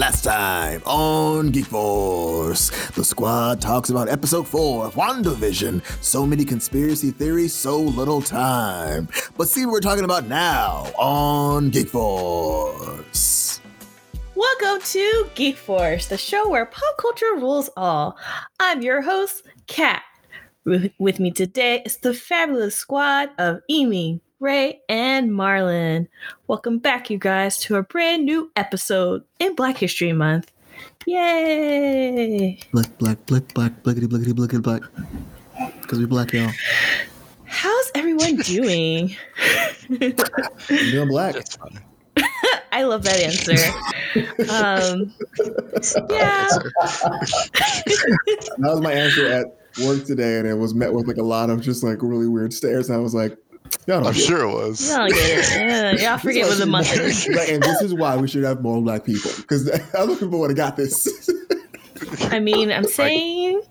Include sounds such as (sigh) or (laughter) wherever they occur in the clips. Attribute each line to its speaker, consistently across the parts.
Speaker 1: Last time on Geek Force, the squad talks about episode 4 of WandaVision. So many conspiracy theories, so little time. But see what we're talking about now on Geek Force.
Speaker 2: Welcome to Geek Force, the show where pop culture rules all. I'm your host, Kat. With me today is the fabulous squad of Amy, Ray, and Marlon. Welcome back, you guys, to a brand new episode in Black History Month. Yay!
Speaker 1: Black, black, black, black, blackity, blackity, blackity, black. Because we black, y'all.
Speaker 2: How's everyone (laughs) doing?
Speaker 1: I'm doing black. (laughs)
Speaker 2: I love that answer. Um, yeah.
Speaker 1: That was my answer at work today, and it was met with like a lot of just like really weird stares. And I was like, y'all don't
Speaker 3: I'm
Speaker 1: get it.
Speaker 3: sure it was.
Speaker 2: Y'all get it. (laughs) Yeah, y'all forget what the month is.
Speaker 1: And this is why we should have more black people because (laughs) other people would have got this.
Speaker 2: I mean, I'm saying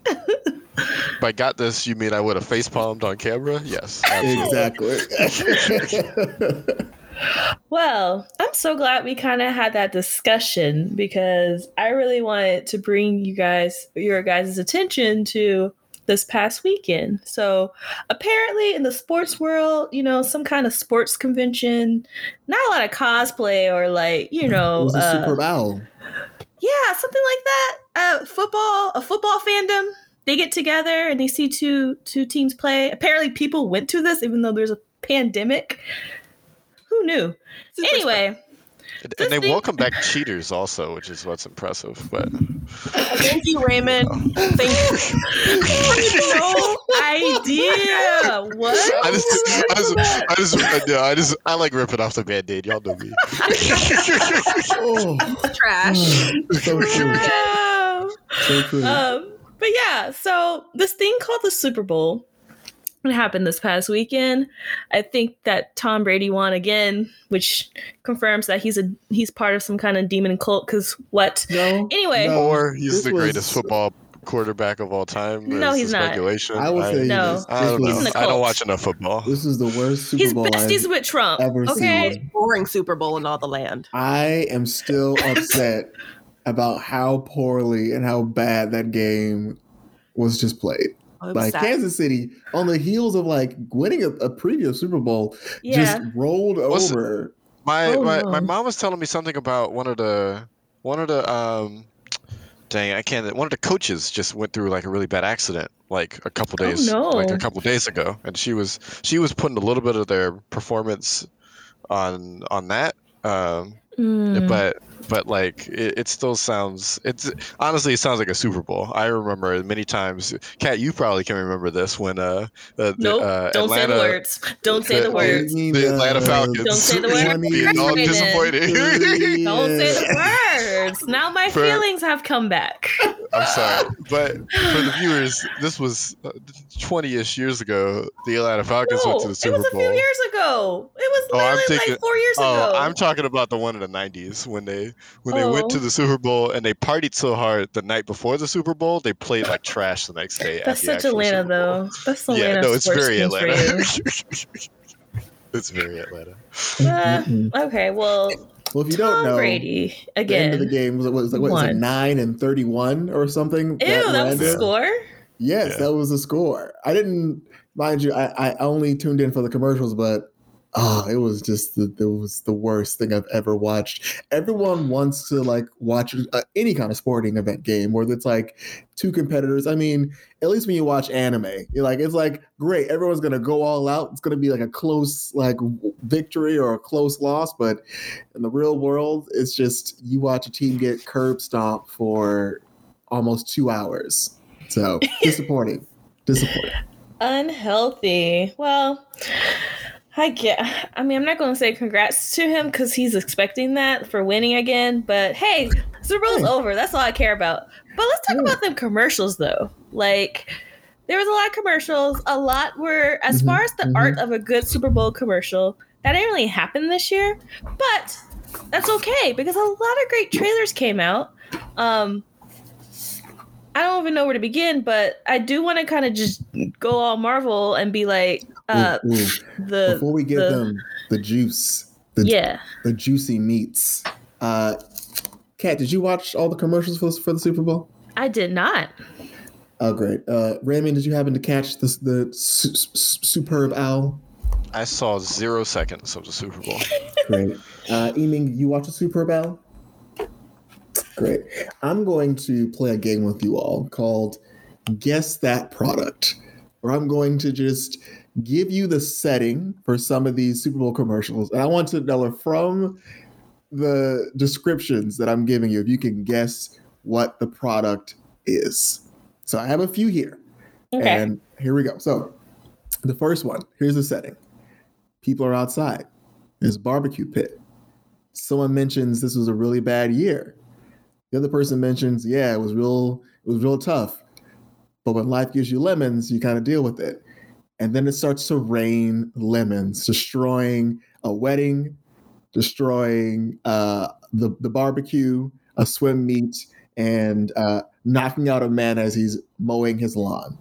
Speaker 3: By got this, you mean I would have face palmed on camera? Yes. absolutely.
Speaker 1: exactly. (laughs)
Speaker 2: Well, I'm so glad we kind of had that discussion because I really wanted to bring you guys, your guys' attention to this past weekend. So, apparently, in the sports world, you know, some kind of sports convention, not a lot of cosplay or like, you know,
Speaker 1: it
Speaker 2: know,
Speaker 1: was a
Speaker 2: uh,
Speaker 1: Super Bowl.
Speaker 2: yeah, something like that. Uh, football, a football fandom. They get together and they see two two teams play. Apparently, people went to this even though there's a pandemic. Who knew? Anyway,
Speaker 3: And,
Speaker 2: This
Speaker 3: and they
Speaker 2: thing-
Speaker 3: welcome back cheaters also, which is what's impressive. But
Speaker 4: Thank you, Raymond. Thank you. (laughs)
Speaker 2: no idea. What?
Speaker 3: I just, I just, I just, I, no, I just, I like ripping off the band-aid. Y'all know me. (laughs)
Speaker 1: Oh,
Speaker 4: Trash.
Speaker 1: so true.
Speaker 2: No.
Speaker 1: So true.
Speaker 2: Um, but yeah, so this thing called the Super Bowl it happened this past weekend. I think that Tom Brady won again, which confirms that he's a he's part of some kind of demon cult. Because what?
Speaker 1: no.
Speaker 2: Anyway,
Speaker 1: no,
Speaker 3: or he's the
Speaker 1: was-
Speaker 3: greatest football quarterback of all time.
Speaker 2: No, he's not.
Speaker 3: Speculation.
Speaker 1: I will say
Speaker 2: No.
Speaker 3: I don't
Speaker 1: this
Speaker 2: He's in
Speaker 3: know. I don't watch enough football.
Speaker 1: This is the worst Super
Speaker 2: he's
Speaker 1: Bowl
Speaker 2: besties
Speaker 1: I've
Speaker 2: with Trump.
Speaker 1: ever
Speaker 2: Okay,
Speaker 1: seen.
Speaker 4: Boring Super Bowl in all the land.
Speaker 1: I am still (laughs) upset about how poorly and how bad that game was just played.
Speaker 4: Oh, it was
Speaker 1: Like
Speaker 4: sad.
Speaker 1: Kansas City, on the heels of like winning a, a previous Super Bowl,
Speaker 2: yeah.
Speaker 1: just rolled
Speaker 3: What's-
Speaker 1: over.
Speaker 3: My
Speaker 2: Oh,
Speaker 3: my,
Speaker 2: no.
Speaker 3: my mom was telling me something about one of the one of the um dang I can't one of the coaches just went through like a really bad accident like a couple
Speaker 2: Oh,
Speaker 3: days
Speaker 2: no.
Speaker 3: like a couple days ago and she was she was putting a little bit of their performance on on that um
Speaker 2: Mm.
Speaker 3: but but like it, it still sounds it's honestly it sounds like a super bowl i remember many times kat you probably can remember this when uh, uh the,
Speaker 2: Nope.
Speaker 3: uh
Speaker 2: Don't say the words. Don't say the
Speaker 3: the-
Speaker 2: words.
Speaker 3: the Atlanta Falcons
Speaker 2: Don't say the words
Speaker 3: being all disappointed.
Speaker 2: Don't say the words. Now my
Speaker 3: For-
Speaker 2: feelings have come back.
Speaker 3: I'm sorry, but for the viewers, this was uh, 20ish years ago. The Atlanta Falcons
Speaker 2: No,
Speaker 3: went to the Super Bowl.
Speaker 2: it was a
Speaker 3: Bowl.
Speaker 2: few years ago. It was
Speaker 3: Oh, I'm
Speaker 2: literally
Speaker 3: thinking-
Speaker 2: like four years
Speaker 3: Oh,
Speaker 2: ago.
Speaker 3: I'm talking about the one in the 90s when they when they went to
Speaker 2: Oh.
Speaker 3: the Super Bowl and they partied so hard the night before the Super Bowl they played like trash the next day.
Speaker 2: That's such Atlanta, though. That's Atlanta.
Speaker 3: Yeah, no, it's very Atlanta. (laughs) it's very Atlanta.
Speaker 2: Uh, okay, well,
Speaker 1: Well, if you
Speaker 2: Tom
Speaker 1: don't know,
Speaker 2: Brady
Speaker 1: the end of the game was, was like what was it nine and thirty-one or something?
Speaker 2: Ew, that was the score.
Speaker 1: Yes,
Speaker 3: Yeah.
Speaker 1: that was the score. I didn't mind you. I, I only tuned in for the commercials, but oh, it was just the it was the worst thing I've ever watched. Everyone wants to like watch uh, any kind of sporting event game where it's like two competitors. I mean, at least when you watch anime, you're like it's like great. Everyone's gonna go all out. It's gonna be like a close like victory or a close loss, but in the real world, it's just you watch a team get curb stomped for almost two hours. So (laughs) disappointing. disappointing.
Speaker 2: Unhealthy. Well, I get. I mean, I'm not going to say congrats to him because he's expecting that for winning again. But hey, Super Bowl's
Speaker 1: Hey.
Speaker 2: over. That's all I care about. But let's talk
Speaker 1: Yeah.
Speaker 2: about them commercials, though. Like, there was a lot of commercials. A lot were, as
Speaker 1: Mhm,
Speaker 2: far as the
Speaker 1: mhm.
Speaker 2: art of a good Super Bowl commercial, that didn't really happen this year. But that's okay because a lot of great trailers came out. Um, I don't even know where to begin, but I do want to kind of just go all Marvel and be like, uh,
Speaker 1: Ooh, ooh.
Speaker 2: the
Speaker 1: Before we give
Speaker 2: the-
Speaker 1: them the juice, the,
Speaker 2: yeah,
Speaker 1: the juicy meats, uh, Kat, did you watch all the commercials for, for the Super Bowl?
Speaker 2: I did not.
Speaker 1: Oh, great. Uh, Raymond, did you happen to catch the, the su- su- superb owl?
Speaker 3: I saw zero seconds of the Super Bowl. (laughs)
Speaker 1: Great. Uh, Eaming, you watch the superb owl? Great. I'm going to play a game with you all called Guess That Product, where I'm going to just give you the setting for some of these Super Bowl commercials. And I want to know from the descriptions that I'm giving you if you can guess what the product is. So I have a few here.
Speaker 2: Okay.
Speaker 1: And here we go. So the first one, here's the setting. People are outside. There's a barbecue pit. Someone mentions this was a really bad year. The other person mentions, yeah, it was real, it was real tough. But when life gives you lemons, you kind of deal with it. And then it starts to rain lemons, destroying a wedding, destroying uh, the, the barbecue, a swim meet, and uh, knocking out a man as he's mowing his lawn.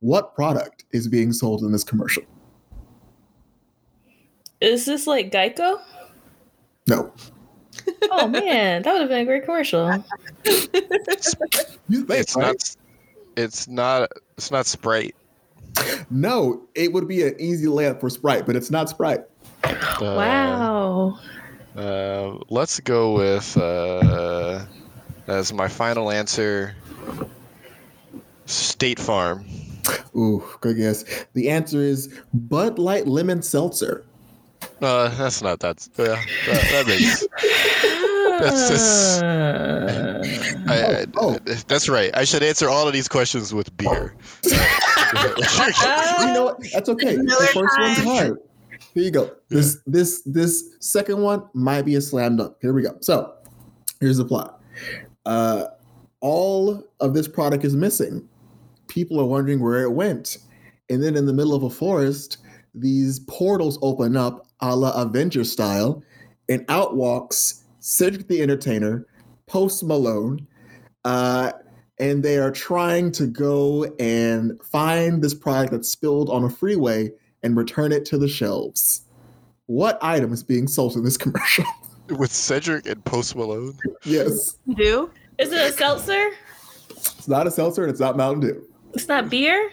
Speaker 1: What product is being sold in this commercial?
Speaker 2: Is this like Geico?
Speaker 1: No.
Speaker 2: Oh man, that would have been a great commercial.
Speaker 1: You
Speaker 3: It's not. It's not. It's not Sprite.
Speaker 1: No, it would be an easy layup for Sprite, but it's not Sprite.
Speaker 2: Wow.
Speaker 3: Uh, let's go with uh, as my final answer. State Farm.
Speaker 1: Ooh, good guess. The answer is Bud Light Lemon Seltzer.
Speaker 3: Uh, that's not that. Yeah, that, that makes. (laughs) That's just- I, I-
Speaker 1: Oh, oh.
Speaker 3: That's right. I should answer all of these questions with beer. (laughs)
Speaker 1: you know what? (laughs) That's okay. The first one's hard. Here you go. This this this second one might be a slam dunk. Here we go. So here's the plot. Uh, all of this product is missing. People are wondering where it went. And then in the middle of a forest, these portals open up a la Avenger style, and out walks Cedric the Entertainer, Post Malone, uh, and they are trying to go and find this product that's spilled on a freeway and return it to the shelves. What item is being sold in this (laughs) commercial?
Speaker 3: with Cedric and Post Malone.
Speaker 1: yes,
Speaker 4: Do?
Speaker 2: Is it a seltzer?
Speaker 1: it's not a seltzer and it's not Mountain Dew.
Speaker 2: It's not beer?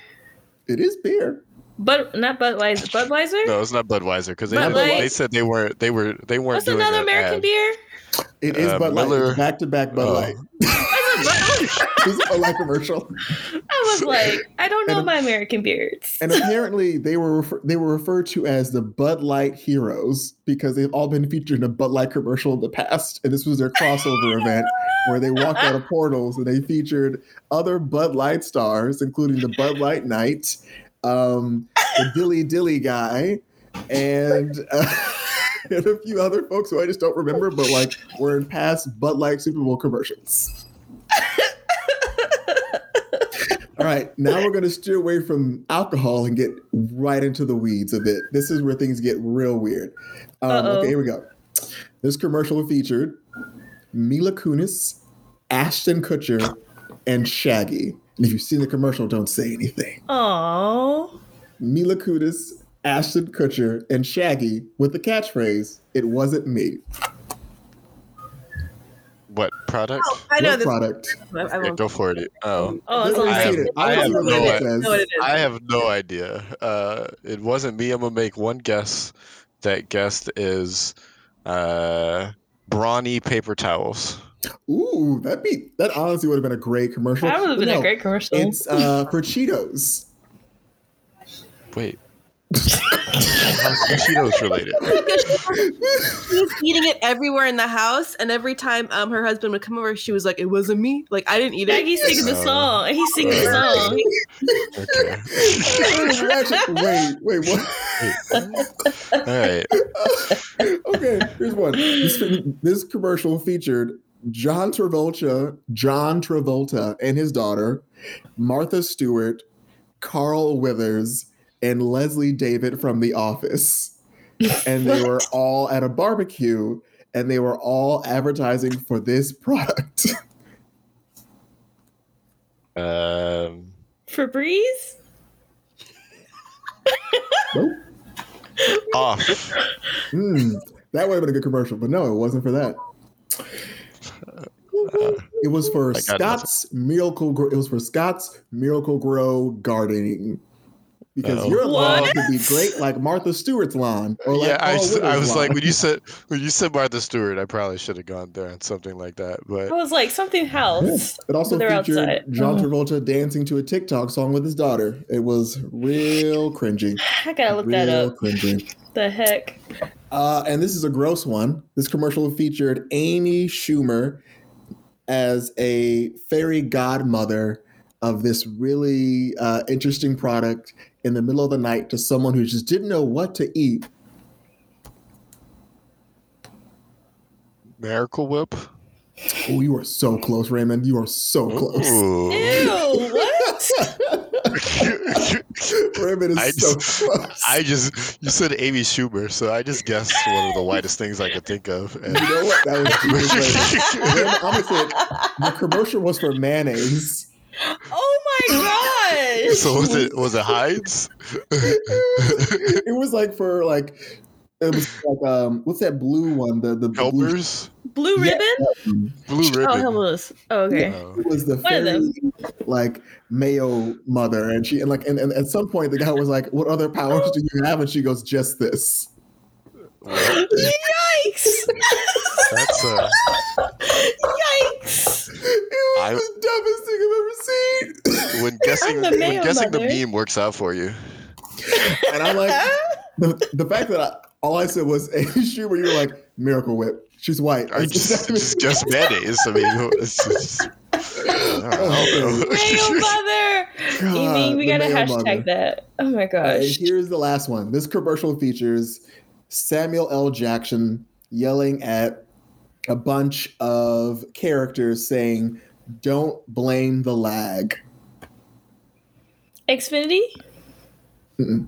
Speaker 1: It is beer.
Speaker 2: But not Budweiser. Budweiser?
Speaker 3: No, it's not Budweiser because they
Speaker 2: Bud
Speaker 3: they said they weren't they were they weren't
Speaker 2: What's
Speaker 3: doing
Speaker 2: another American
Speaker 3: ad.
Speaker 2: beer?
Speaker 1: It is
Speaker 3: Uh,
Speaker 1: Bud Light. Back to back Bud
Speaker 3: Oh.
Speaker 1: Light. (laughs)
Speaker 2: I (laughs)
Speaker 1: This is a Bud Light commercial.
Speaker 2: was (laughs) like, I don't know
Speaker 1: And-
Speaker 2: my American beards.
Speaker 1: And (laughs) apparently they were refer- they were referred to as the Bud Light heroes because they've all been featured in a Bud Light commercial in the past, and this was their crossover event where they walked out of portals and they featured other Bud Light stars, including the Bud Light Knight, um, the Dilly Dilly guy, and. Uh, And a few other folks who I just don't remember, but like were in past Bud Light Super Bowl commercials. All right, now we're going to steer away from alcohol and get right into the weeds a bit. This is where things get real weird. Um, okay, here we go. This commercial featured Mila Kunis, Ashton Kutcher, and Shaggy. And if you've seen the commercial, don't say anything.
Speaker 2: Oh.
Speaker 1: Mila Kunis, Ashton Kutcher, and Shaggy with the catchphrase, "It wasn't me."
Speaker 3: What product?
Speaker 4: Oh, I know
Speaker 1: what
Speaker 4: this.
Speaker 1: product?
Speaker 4: I, I
Speaker 3: Yeah, go for it. Oh,
Speaker 2: Oh, it's
Speaker 1: Let me
Speaker 2: on
Speaker 3: I have-
Speaker 1: it.
Speaker 3: I
Speaker 1: I
Speaker 3: have
Speaker 1: don't know
Speaker 3: no
Speaker 1: what
Speaker 3: idea.
Speaker 1: it says.
Speaker 4: know what it is.
Speaker 3: I have no idea. Uh, it wasn't me. I'm gonna make one guess. That guess is uh, brawny paper towels.
Speaker 1: Ooh, that be that honestly would have been a great commercial.
Speaker 2: That would have been
Speaker 1: No,
Speaker 2: a great commercial.
Speaker 1: It's uh, for Cheetos.
Speaker 3: Wait. How's Cheetos related?
Speaker 4: She was eating it everywhere in the house, and every time um her husband would come over, she was like, "It wasn't me. Like I didn't eat it."
Speaker 2: He's singing the
Speaker 3: Oh.
Speaker 2: song. and He's singing the song.
Speaker 3: Okay.
Speaker 1: Wait, wait, what?
Speaker 3: All right.
Speaker 1: okay, here's one. This, this commercial featured John Travolta, John Travolta and his daughter, Martha Stewart, Carl Weathers, and Leslie David from The Office. And they were all at a barbecue and they were all advertising for this product. (laughs)
Speaker 3: Um,
Speaker 2: Febreze?
Speaker 1: nope.
Speaker 3: off.
Speaker 1: Hmm, that would have been a good commercial, but no, it wasn't for that.
Speaker 3: Uh,
Speaker 1: It was for
Speaker 3: I got nothing.
Speaker 1: Scott's Miracle. Gro- It was for Scott's Miracle-Gro gardening. Because
Speaker 3: Uh-oh.
Speaker 1: your lawn
Speaker 2: What?
Speaker 1: could be great like Martha Stewart's lawn, or like
Speaker 3: yeah, I,
Speaker 1: Paul
Speaker 3: s- I
Speaker 1: Witter's
Speaker 3: was like when you said when you said Martha Stewart, I probably should have gone there on something like that. But
Speaker 2: I was like something else.
Speaker 1: It also
Speaker 2: They're
Speaker 1: featured
Speaker 2: outside.
Speaker 1: John
Speaker 2: Oh.
Speaker 1: Travolta dancing to a TikTok song with his daughter. It was real cringy. (sighs)
Speaker 2: I gotta look
Speaker 1: real
Speaker 2: that up.
Speaker 1: cringy.
Speaker 2: The heck?
Speaker 1: Uh, and this is a gross one. This commercial featured Amy Schumer as a fairy godmother of this really uh, interesting product in the middle of the night to someone who just didn't know what to eat.
Speaker 3: Miracle Whip.
Speaker 1: Oh, you are so close, Raymond. You are so close.
Speaker 3: Ooh.
Speaker 2: Ew! What? (laughs)
Speaker 1: Raymond is
Speaker 3: I
Speaker 1: so
Speaker 3: just-
Speaker 1: close.
Speaker 3: I just you said Amy Schumer, so I just guessed one of the whitest things I could think of.
Speaker 1: you know what? That was (laughs) Raymond. Raymond, I'm gonna say the commercial was for mayonnaise.
Speaker 2: Oh my gosh!
Speaker 3: so was it was it Hides? (laughs)
Speaker 1: it was like for like it was like um what's that blue one the the blue,
Speaker 3: Helpers?
Speaker 2: Blue
Speaker 1: Yeah.
Speaker 2: ribbon?
Speaker 3: Blue
Speaker 2: Oh,
Speaker 3: ribbon.
Speaker 2: helpless. Oh, okay.
Speaker 3: Oh.
Speaker 1: it was the
Speaker 2: One of them.
Speaker 1: fairy like mayo mother and she and like and, and at some point the guy was like what other powers do you have and she goes just this (laughs)
Speaker 2: Yikes!
Speaker 3: that's uh (laughs)
Speaker 2: Yikes!
Speaker 1: it was
Speaker 3: I-
Speaker 1: the dumbest thing I've ever seen (coughs)
Speaker 3: when (laughs) guessing
Speaker 2: the
Speaker 3: when guessing
Speaker 2: mother.
Speaker 3: the meme works out for you.
Speaker 1: and I'm like (laughs) the, the fact that I, all I said was (laughs) Amy Schumer you were like Miracle Whip she's white
Speaker 3: I
Speaker 1: It's
Speaker 3: just just just mayonnaise. I mean, it's just, I don't know.
Speaker 2: Oh, Mayo mother!
Speaker 1: God,
Speaker 2: Amy, we gotta hashtag
Speaker 1: mother.
Speaker 2: that. Oh my
Speaker 1: And
Speaker 2: gosh.
Speaker 1: here's the last one. This commercial features Samuel L. Jackson yelling at a bunch of characters saying, Don't blame the lag.
Speaker 2: Xfinity?
Speaker 1: Mm-mm.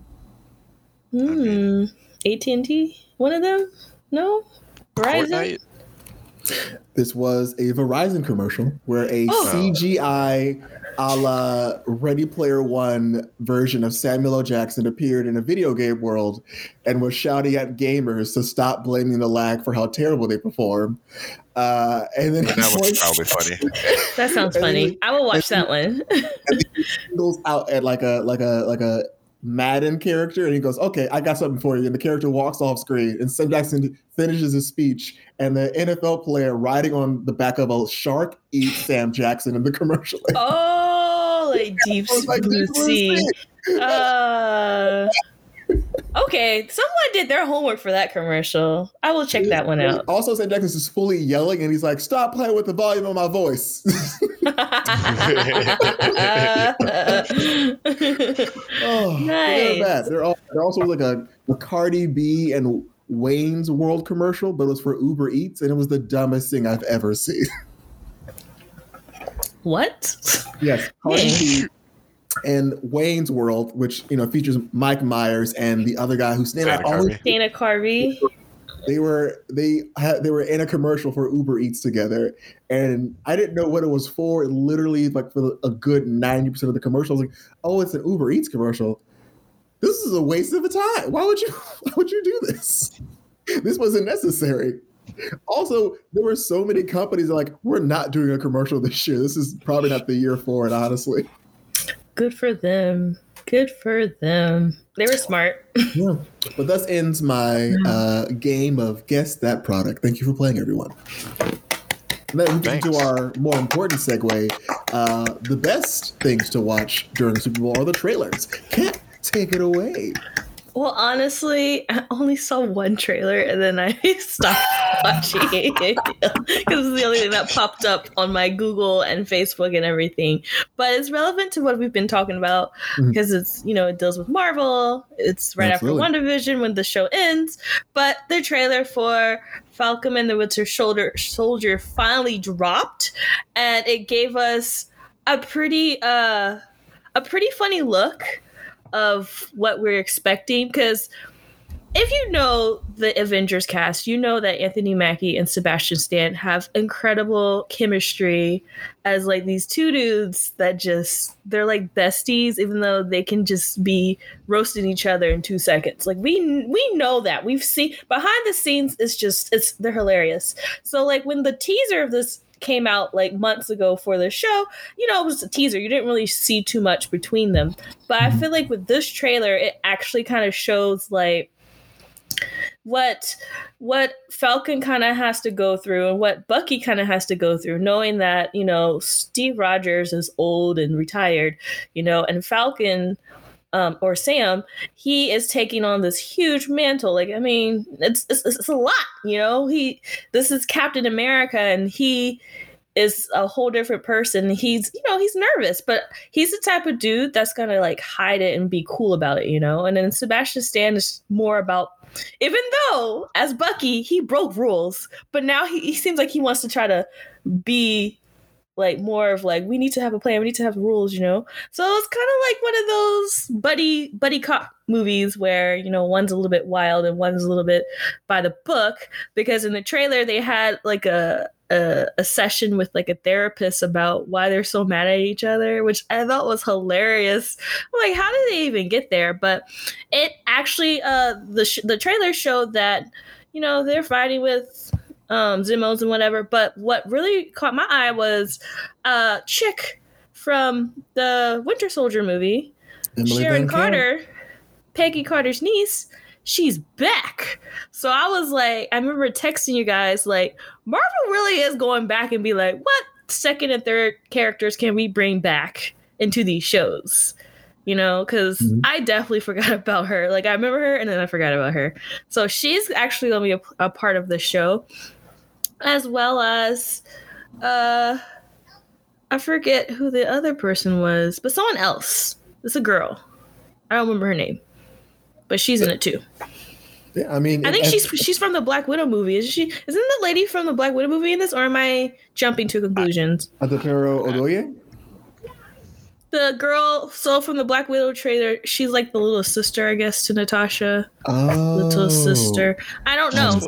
Speaker 2: Hmm. AT&T? One of them? No? Verizon?
Speaker 3: Fortnite.
Speaker 1: This was a Verizon commercial where a
Speaker 2: Oh.
Speaker 1: CGI a la Ready Player One version of Samuel L. Jackson appeared in a video game world and was shouting at gamers to stop blaming the lag for how terrible they perform. Uh, and then
Speaker 3: That
Speaker 1: he
Speaker 3: was
Speaker 1: points- (laughs)
Speaker 3: probably funny.
Speaker 2: That sounds
Speaker 1: And then
Speaker 2: funny. I will watch that one.
Speaker 1: goes out at like a like a like a Madden character, and he goes, "Okay, I got something for you." And the character walks off screen, and Sam Jackson finishes his speech, and the NFL player riding on the back of a shark eats Sam Jackson in the commercial.
Speaker 2: oh, like (laughs) deep
Speaker 1: like,
Speaker 2: blue sea.
Speaker 1: Sea."
Speaker 2: Uh, okay, someone did their homework for that commercial. I will check that one out.
Speaker 1: Also, Sam Jackson is fully yelling, and he's like, "Stop playing with the volume of my voice." (laughs) oh, they're
Speaker 2: Nice.
Speaker 1: bad. They're all. They're also like a, a Cardi B and Wayne's World commercial, but it was for Uber Eats, and it was the dumbest thing I've ever seen.
Speaker 2: what?
Speaker 1: Yes, Cardi B and Wayne's World, which you know features Mike Myers and the other guy whose name I
Speaker 3: Dana
Speaker 1: always
Speaker 3: Carvey.
Speaker 2: Dana Carvey.
Speaker 1: they were they had they were in a commercial for Uber Eats together, and I didn't know what it was for. It literally, like for a good ninety percent of the commercial, I was like, "Oh, it's an Uber Eats commercial. This is a waste of a time. Why would you? (laughs) Why would you do this? This wasn't necessary." Also, there were so many companies like, we're not doing a commercial this year. This is probably not the year for it, honestly.
Speaker 2: Good for them. Good for them. They were smart. (laughs)
Speaker 1: Yeah. But thus ends my uh, game of guess that product. Thank you for playing, everyone. And then we get to our more important segue. Uh, the best things to watch during the Super Bowl are the trailers. Can't take it away.
Speaker 2: Well, honestly, I only saw one trailer and then I (laughs) stopped watching it (laughs) because it's the only thing that popped up on my Google and Facebook and everything. But it's relevant to what we've been talking about because it's, you know, it deals with Marvel. It's right
Speaker 1: Absolutely.
Speaker 2: after WandaVision when the show ends. But the trailer for Falcon and the Winter Soldier, Soldier finally dropped and it gave us a pretty, uh, a pretty funny look of what we're expecting because if you know the Avengers cast, you know that Anthony Mackie and Sebastian Stan have incredible chemistry as like these two dudes that just they're like besties, even though they can just be roasting each other in two seconds. Like we we know that we've seen behind the scenes. It's just it's they're hilarious. So like when the teaser of this came out like months ago for the show, you know, it was a teaser. You didn't really see too much between them. But I
Speaker 1: Mhm.
Speaker 2: feel like with this trailer, it actually kind of shows like what what Falcon kind of has to go through and what Bucky kind of has to go through, knowing that you know Steve Rogers is old and retired, you know, and Falcon um, or Sam, he is taking on this huge mantle. Like, I mean, it's, it's it's a lot, you know. He this is Captain America, and he is a whole different person. He's you know he's nervous, but he's the type of dude that's gonna like hide it and be cool about it, you know. And then Sebastian Stan is more about. Even though, as Bucky, he broke rules, but now he, he seems like he wants to try to be like more of like we need to have a plan, we need to have rules, you know. So it's kind of like one of those buddy buddy cop movies where you know one's a little bit wild and one's a little bit by the book. Because in the trailer they had like a a, a session with like a therapist about why they're so mad at each other, which I thought was hilarious. I'm like, how did they even get there? But it actually, uh, the sh- the trailer showed that you know they're fighting with um and whatever. But what really caught my eye was a chick from the Winter Soldier movie,
Speaker 1: Emily
Speaker 2: Sharon. Carter, Peggy Carter's niece. She's back. So I was like, I remember texting you guys like, Marvel really is going back and be like, what second and third characters can we bring back into these shows? You know, because
Speaker 1: Mhm.
Speaker 2: I definitely (laughs) forgot about her. Like I remember her and then I forgot about her. So she's actually gonna be a, a part of the show, as well as, uh, I forget who the other person was, but someone else. It's a girl. I don't remember her name, but she's in it too.
Speaker 1: Yeah, I mean,
Speaker 2: I think she's she's from the Black Widow movie. Is she? Isn't the lady from the Black Widow movie in this, or am I jumping to conclusions?
Speaker 1: Adepero Oduye.
Speaker 2: The girl, so from the Black Widow trailer, she's like the little sister, I guess, to Natasha.
Speaker 1: Oh,
Speaker 2: Little sister. I don't know.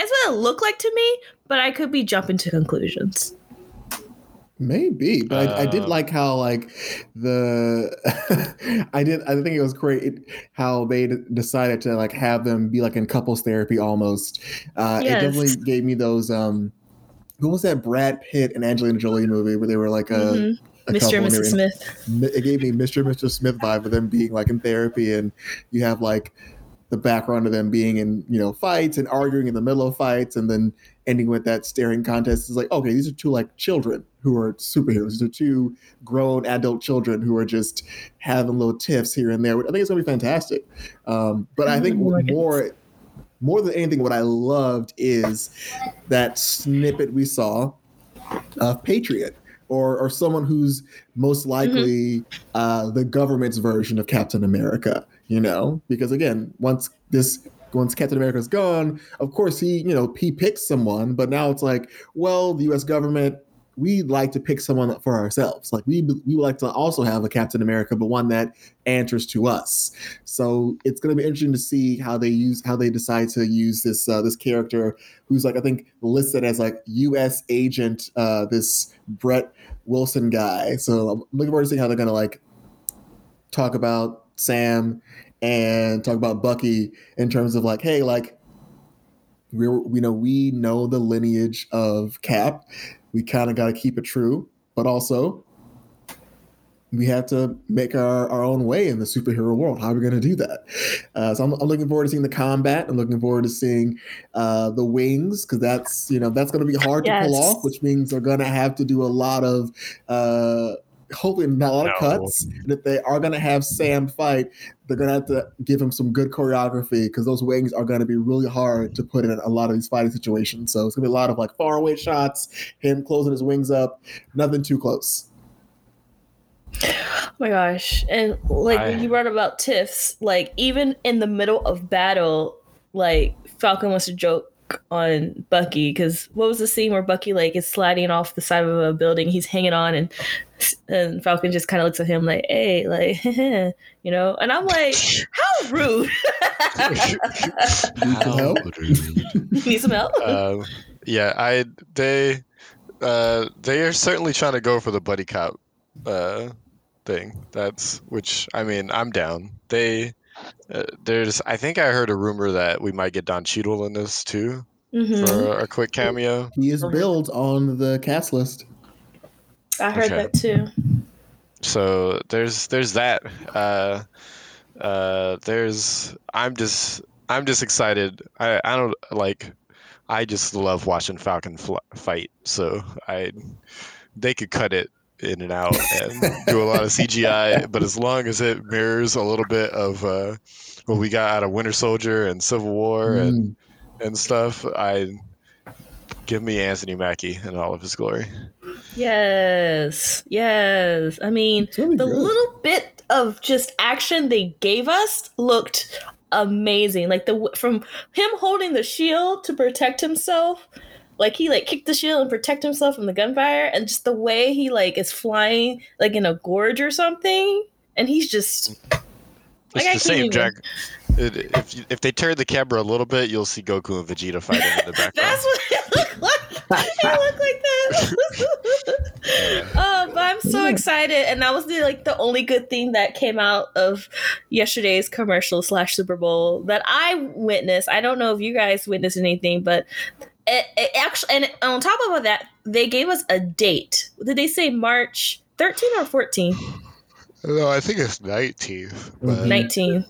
Speaker 1: Haven't seen it.
Speaker 2: It's what it looked like to me, but I could be jumping to conclusions.
Speaker 1: Maybe, but I, I did
Speaker 3: Uh,
Speaker 1: like how like the (laughs) I did I think it was great how they d- decided to like have them be like in couples therapy almost. Uh, It definitely gave me those. um What was that Brad Pitt and Angelina Jolie movie where they were like a,
Speaker 2: Mhm.
Speaker 1: a
Speaker 2: Mr. and
Speaker 1: and they were
Speaker 2: Mrs.
Speaker 1: in-
Speaker 2: Smith.
Speaker 1: Mi- it gave me Mr. and Mr. Smith vibe of them being like in therapy and you have like the background of them being in, you know, fights and arguing in the middle of fights and then ending with that staring contest. is like, okay, these are two like children who are superheroes. These are two grown adult children who are just having little tiffs here and there. I think it's gonna be fantastic. Um, but I think
Speaker 2: my goodness.
Speaker 1: more more than anything, what I loved is that snippet we saw of Patriot or or someone who's most likely uh, the government's version of Captain America. You know, because again, once this once Captain America's gone, of course he you know he picks someone, but now it's like, well, the U.S. government. we'd like to pick someone for ourselves. Like we we would like to also have a Captain America, but one that answers to us. So it's going to be interesting to see how they use how they decide to use this uh, this character who's like I think listed as like U.S. agent. Uh, this Brett Wilson guy. So I'm looking forward to seeing how they're going to like talk about Sam and talk about Bucky in terms of like, hey, like we're we know we know the lineage of Cap. We kind of got to keep it true, but also we have to make our, our own way in the superhero world. How are we going to do that? Uh, so I'm, I'm looking forward to seeing the combat. I'm looking forward to seeing uh, the wings because that's you know that's going to be hard to pull off, which means they're going to have to do a lot of uh, hopefully not a lot of cuts. And if they are going to have Sam fight, they're going to have to give him some good choreography because those wings are going to be really hard to put in a lot of these fighting situations. So it's going to be a lot of like far away shots, him closing his wings up, nothing too close.
Speaker 2: Oh my gosh. And like
Speaker 3: I-
Speaker 2: you brought about tiffs, like even in the middle of battle, like Falcon wants to joke on Bucky because what was the scene where Bucky like is sliding off the side of a building, he's hanging on and and Falcon just kind of looks at him like, hey, like (laughs) you know, and I'm like, how rude.
Speaker 1: Need some help? (laughs)
Speaker 2: need some help?
Speaker 3: um, yeah, I they uh, they are certainly trying to go for the buddy cop uh, thing. That's which I mean I'm down. They uh, there's I think I heard a rumor that we might get Don Cheadle in this too.
Speaker 2: Mhm.
Speaker 3: for a quick cameo.
Speaker 1: He is billed on the cast list.
Speaker 2: I heard
Speaker 3: Okay.
Speaker 2: that too.
Speaker 3: So there's there's that. Uh, uh, there's I'm just I'm just excited. I I don't like. I just love watching Falcon fl- fight. So I they could cut it in and out and do a lot of CGI, but as long as it mirrors a little bit of uh, what we got out of Winter Soldier and Civil War and
Speaker 1: Mm.
Speaker 3: and stuff, I give me Anthony Mackie in all of his glory.
Speaker 2: Yes, yes. I mean,
Speaker 1: really
Speaker 2: the
Speaker 1: good.
Speaker 2: little bit of just action they gave us looked amazing. Like the from him holding the shield to protect himself, like he like kicked the shield and protect himself from the gunfire, and just the way he like is flying like in a gorge or something, and he's just
Speaker 3: It's
Speaker 2: Like, I
Speaker 3: the same,
Speaker 2: can't
Speaker 3: Jack. It, if if they turn the camera a little bit, you'll see Goku and Vegeta fighting in the (laughs) background.
Speaker 2: That's what (laughs) it looked like. He looked that. uh, (laughs) (laughs) but I'm so excited, and that was the like the only good thing that came out of yesterday's commercial slash Super Bowl that I witnessed. I don't know if you guys witnessed anything, but it, it actually, and on top of all that, they gave us a date. Did they say March 13 or 14?
Speaker 3: no, I think it's 19th, but
Speaker 1: Mhm.
Speaker 2: 19.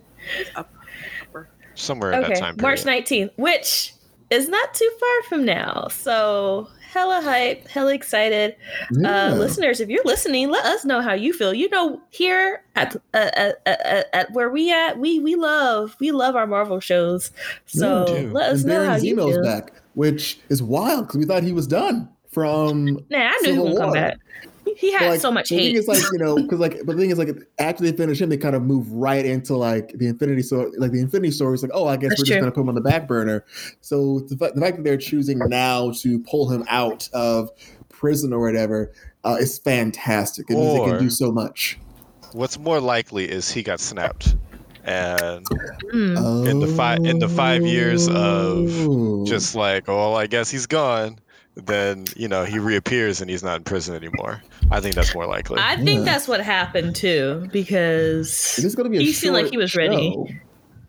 Speaker 3: somewhere in
Speaker 2: Okay,
Speaker 3: that time period.
Speaker 2: March 19th, which is not too far from now. So, hella hype, hella excited.
Speaker 1: Yeah.
Speaker 2: Uh, listeners, if you're listening, let us know how you feel. You know, here at uh, at, at, at where we at, we we love we love our Marvel shows. So
Speaker 3: Yeah,
Speaker 2: let us
Speaker 1: and
Speaker 2: know how
Speaker 1: Baron
Speaker 2: you
Speaker 1: Zemo's
Speaker 2: feel.
Speaker 1: back, which is wild because we thought he was done from.
Speaker 2: Nah, I knew he
Speaker 1: Civil
Speaker 2: would come back. He
Speaker 1: but,
Speaker 2: had
Speaker 1: like,
Speaker 2: so much
Speaker 1: the
Speaker 2: hate.
Speaker 1: thing is, like you know, (laughs) because like, but the thing is, like, after they finish him, they kind of move right into like the Infinity Story, like the Infinity Story. It's like, oh, I guess
Speaker 2: That's
Speaker 1: we're just gonna put him on the back burner. So the, fa- the fact that they're choosing now to pull him out of prison or whatever uh, is fantastic. It means they can do so much.
Speaker 3: What's more likely is he got snapped, and
Speaker 2: Mm.
Speaker 3: In the fi- in the five years of
Speaker 1: Oh.
Speaker 3: just like, oh, I guess he's gone. Then you know he reappears and he's not in prison anymore. I think that's more likely.
Speaker 2: I think
Speaker 1: Yeah.
Speaker 2: that's what happened too, because
Speaker 1: It is going to be
Speaker 2: he seemed like he was ready.
Speaker 1: show.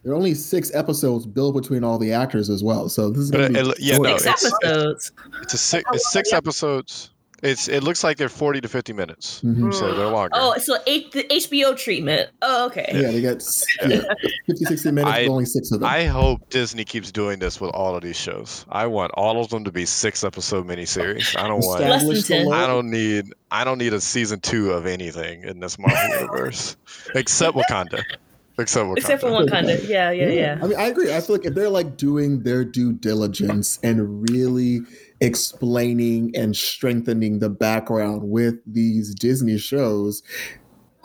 Speaker 1: There are only six episodes built between all the actors as well, so this is going to
Speaker 3: it-
Speaker 1: be
Speaker 3: yeah, no,
Speaker 2: six
Speaker 3: it's-
Speaker 2: episodes.
Speaker 3: It's a six. It's six episodes. It's it looks like they're forty to fifty minutes,
Speaker 1: Mhm.
Speaker 3: so they're longer.
Speaker 2: Oh, so eight, the HBO treatment. Oh, okay.
Speaker 1: Yeah, they got yeah, 50, 60 minutes,
Speaker 3: I-
Speaker 1: with only six of them.
Speaker 3: I hope Disney keeps doing this with all of these shows. I want all of them to be six episode miniseries. I don't want.
Speaker 2: Less than 10.
Speaker 3: I don't need. I don't need a season two of anything in this Marvel (laughs) universe, except Wakanda. Except Wakanda.
Speaker 2: Except for Wakanda. Yeah, yeah, yeah.
Speaker 1: I mean, I agree. I feel like if they're like doing their due diligence and really explaining and strengthening the background with these Disney shows,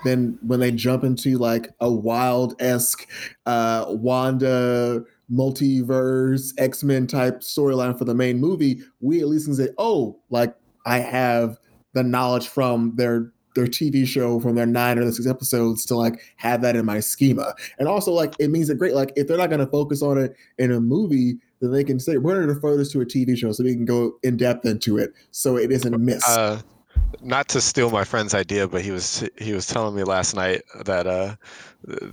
Speaker 1: then when they jump into like a wild esque uh, Wanda multiverse X Men type storyline for the main movie, we at least can say, oh, like I have the knowledge from their their TV show from their nine or six episodes to like have that in my schema. And also like it means that great like if they're not to focus on it in a movie, then they can say going to refer this to a TV show so we can go in depth into it so it isn't missed.
Speaker 3: Uh, not to steal my friend's idea, but he was he was telling me last night that uh,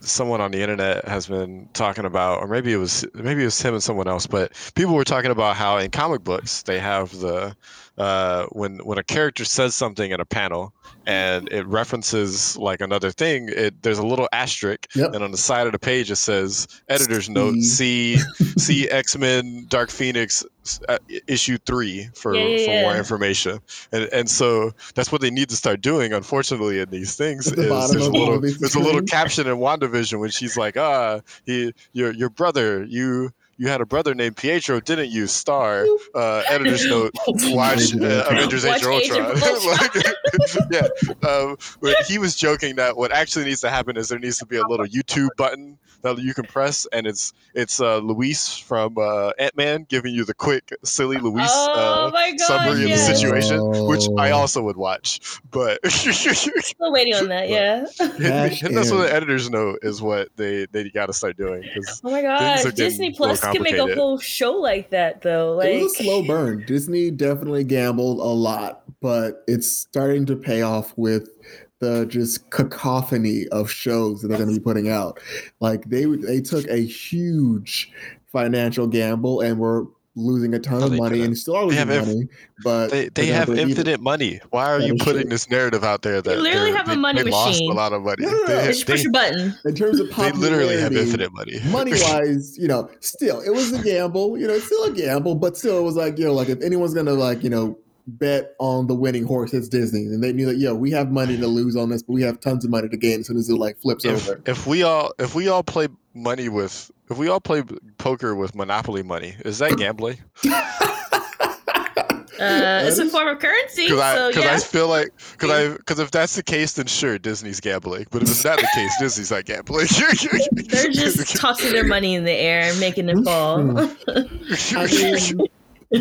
Speaker 3: someone on the internet has been talking about, or maybe it was maybe it was him and someone else, but people were talking about how in comic books they have the uh, when when a character says something in a panel and it references like another thing, it there's a little asterisk,
Speaker 1: Yep.
Speaker 3: and on the side of the page it says editor's note see see (laughs) X Men Dark Phoenix uh, issue three for,
Speaker 2: Yeah, yeah,
Speaker 3: for more information, and and so that's what they need to start doing. Unfortunately, in these things,
Speaker 1: the
Speaker 3: is there's a little there's a little caption in WandaVision when she's like, ah, he your your brother you. You had a brother named Pietro, didn't you? Star, uh, editor's note. (laughs) Watch uh, Avengers
Speaker 2: Watch
Speaker 3: Age of
Speaker 2: Age of
Speaker 3: Ultron. (laughs) Like, (laughs) yeah, um, but he was joking that what actually needs to happen is there needs to be a little YouTube button that you can press, and it's it's uh, Luis from uh, Ant Man giving you the quick, silly Luis
Speaker 2: oh
Speaker 3: uh,
Speaker 2: my god!
Speaker 3: summary
Speaker 2: yes.
Speaker 3: of the situation, which I
Speaker 1: Oh.
Speaker 3: also would watch. But
Speaker 2: Still waiting on that. Yeah.
Speaker 3: hitting, hitting us with
Speaker 1: Hashtag.
Speaker 3: an editor's note is what they they got to start doing.
Speaker 2: Oh my god! Disney Plus can make a whole show like that though. Like
Speaker 1: it was a slow burn. Disney definitely gambled a lot, but it's starting to pay off with the just cacophony of shows that they're going to be putting out. Like they they took a huge financial gamble and were losing a ton
Speaker 3: No,
Speaker 1: of money
Speaker 3: didn't.
Speaker 1: and still are
Speaker 3: They
Speaker 1: losing
Speaker 3: have inf-
Speaker 1: money. But
Speaker 3: They, they have
Speaker 1: gonna even.
Speaker 3: infinite money. Why are
Speaker 1: That
Speaker 3: you putting
Speaker 1: true.
Speaker 3: this narrative out there that
Speaker 2: they
Speaker 3: literally
Speaker 2: have a money
Speaker 3: they lost
Speaker 2: machine.
Speaker 3: a lot of money?
Speaker 1: No, no, no.
Speaker 3: They,
Speaker 2: Just push
Speaker 3: they,
Speaker 2: a button.
Speaker 1: in terms of popularity, (laughs)
Speaker 3: they
Speaker 1: popularity,
Speaker 3: literally have infinite money. (laughs)
Speaker 1: money wise, you know, still it was a (laughs) gamble. You know, it's still a gamble, but still it was like, you know, like if anyone's gonna like, you know, bet on the winning horse, it's Disney. And they knew that, yo, we have money to lose on this, but we have tons of money to gain as soon as it like flips
Speaker 3: if,
Speaker 1: over.
Speaker 3: if we all if we all play money with if we all play poker with monopoly money, is that gambling? (laughs)
Speaker 2: Uh, it's a form of currency.
Speaker 3: Because I
Speaker 2: so yeah.
Speaker 3: I feel like because I because if that's the case, then sure Disney's gambling. But if it's not the case, Disney's not gambling. (laughs)
Speaker 2: They're just (laughs) tossing their money in the air and making it fall.
Speaker 1: I mean,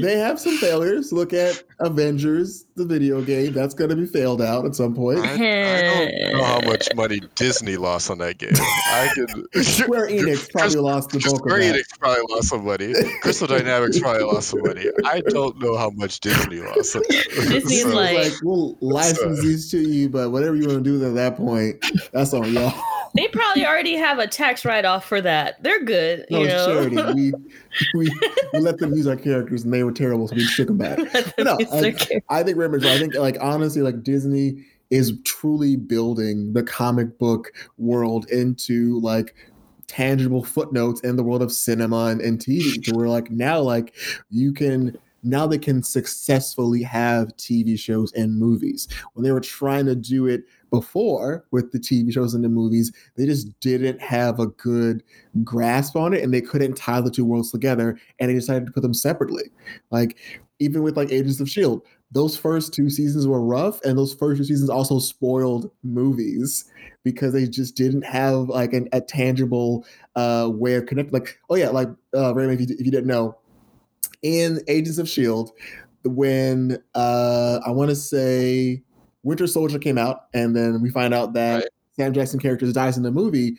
Speaker 1: they have some failures. Look at Avengers, the video game. That's going to be failed out at some point.
Speaker 3: I, I don't know how (laughs) much money Disney lost on that game. I could (laughs)
Speaker 1: Square Enix probably lost the bulk of
Speaker 3: Square
Speaker 1: that.
Speaker 3: Enix probably lost some money. Crystal Dynamics probably lost some money. I don't know how much Disney lost. (laughs) on that.
Speaker 2: Disney's
Speaker 1: So
Speaker 2: like-
Speaker 1: like, we'll license
Speaker 3: So-
Speaker 1: these to you, but whatever you want to do at that point, that's on y'all.
Speaker 2: They probably already have a tax write off for that. They're good.
Speaker 1: No,
Speaker 2: you know?
Speaker 1: charity. (laughs) We, we we let them use our characters, and they were terrible, so we shook them back. (laughs) No, I. I think Raymond's. I think, like honestly, like Disney is truly building the comic book world into like tangible footnotes in the world of cinema and, and TV. To where like now, like you can now they can successfully have TV shows and movies. When they were trying to do it before with the TV shows and the movies, they just didn't have a good grasp on it and they couldn't tie the two worlds together and they decided to put them separately. Like even with like Agents of Shield, those first two seasons were rough and those first two seasons also spoiled movies because they just didn't have like an, a tangible uh way of connecting like oh yeah like uh Raymond if you, if you didn't know in Agents of Shield when uh I want to say Winter Soldier came out and then we find out that
Speaker 3: Right.
Speaker 1: Sam Jackson character dies in the movie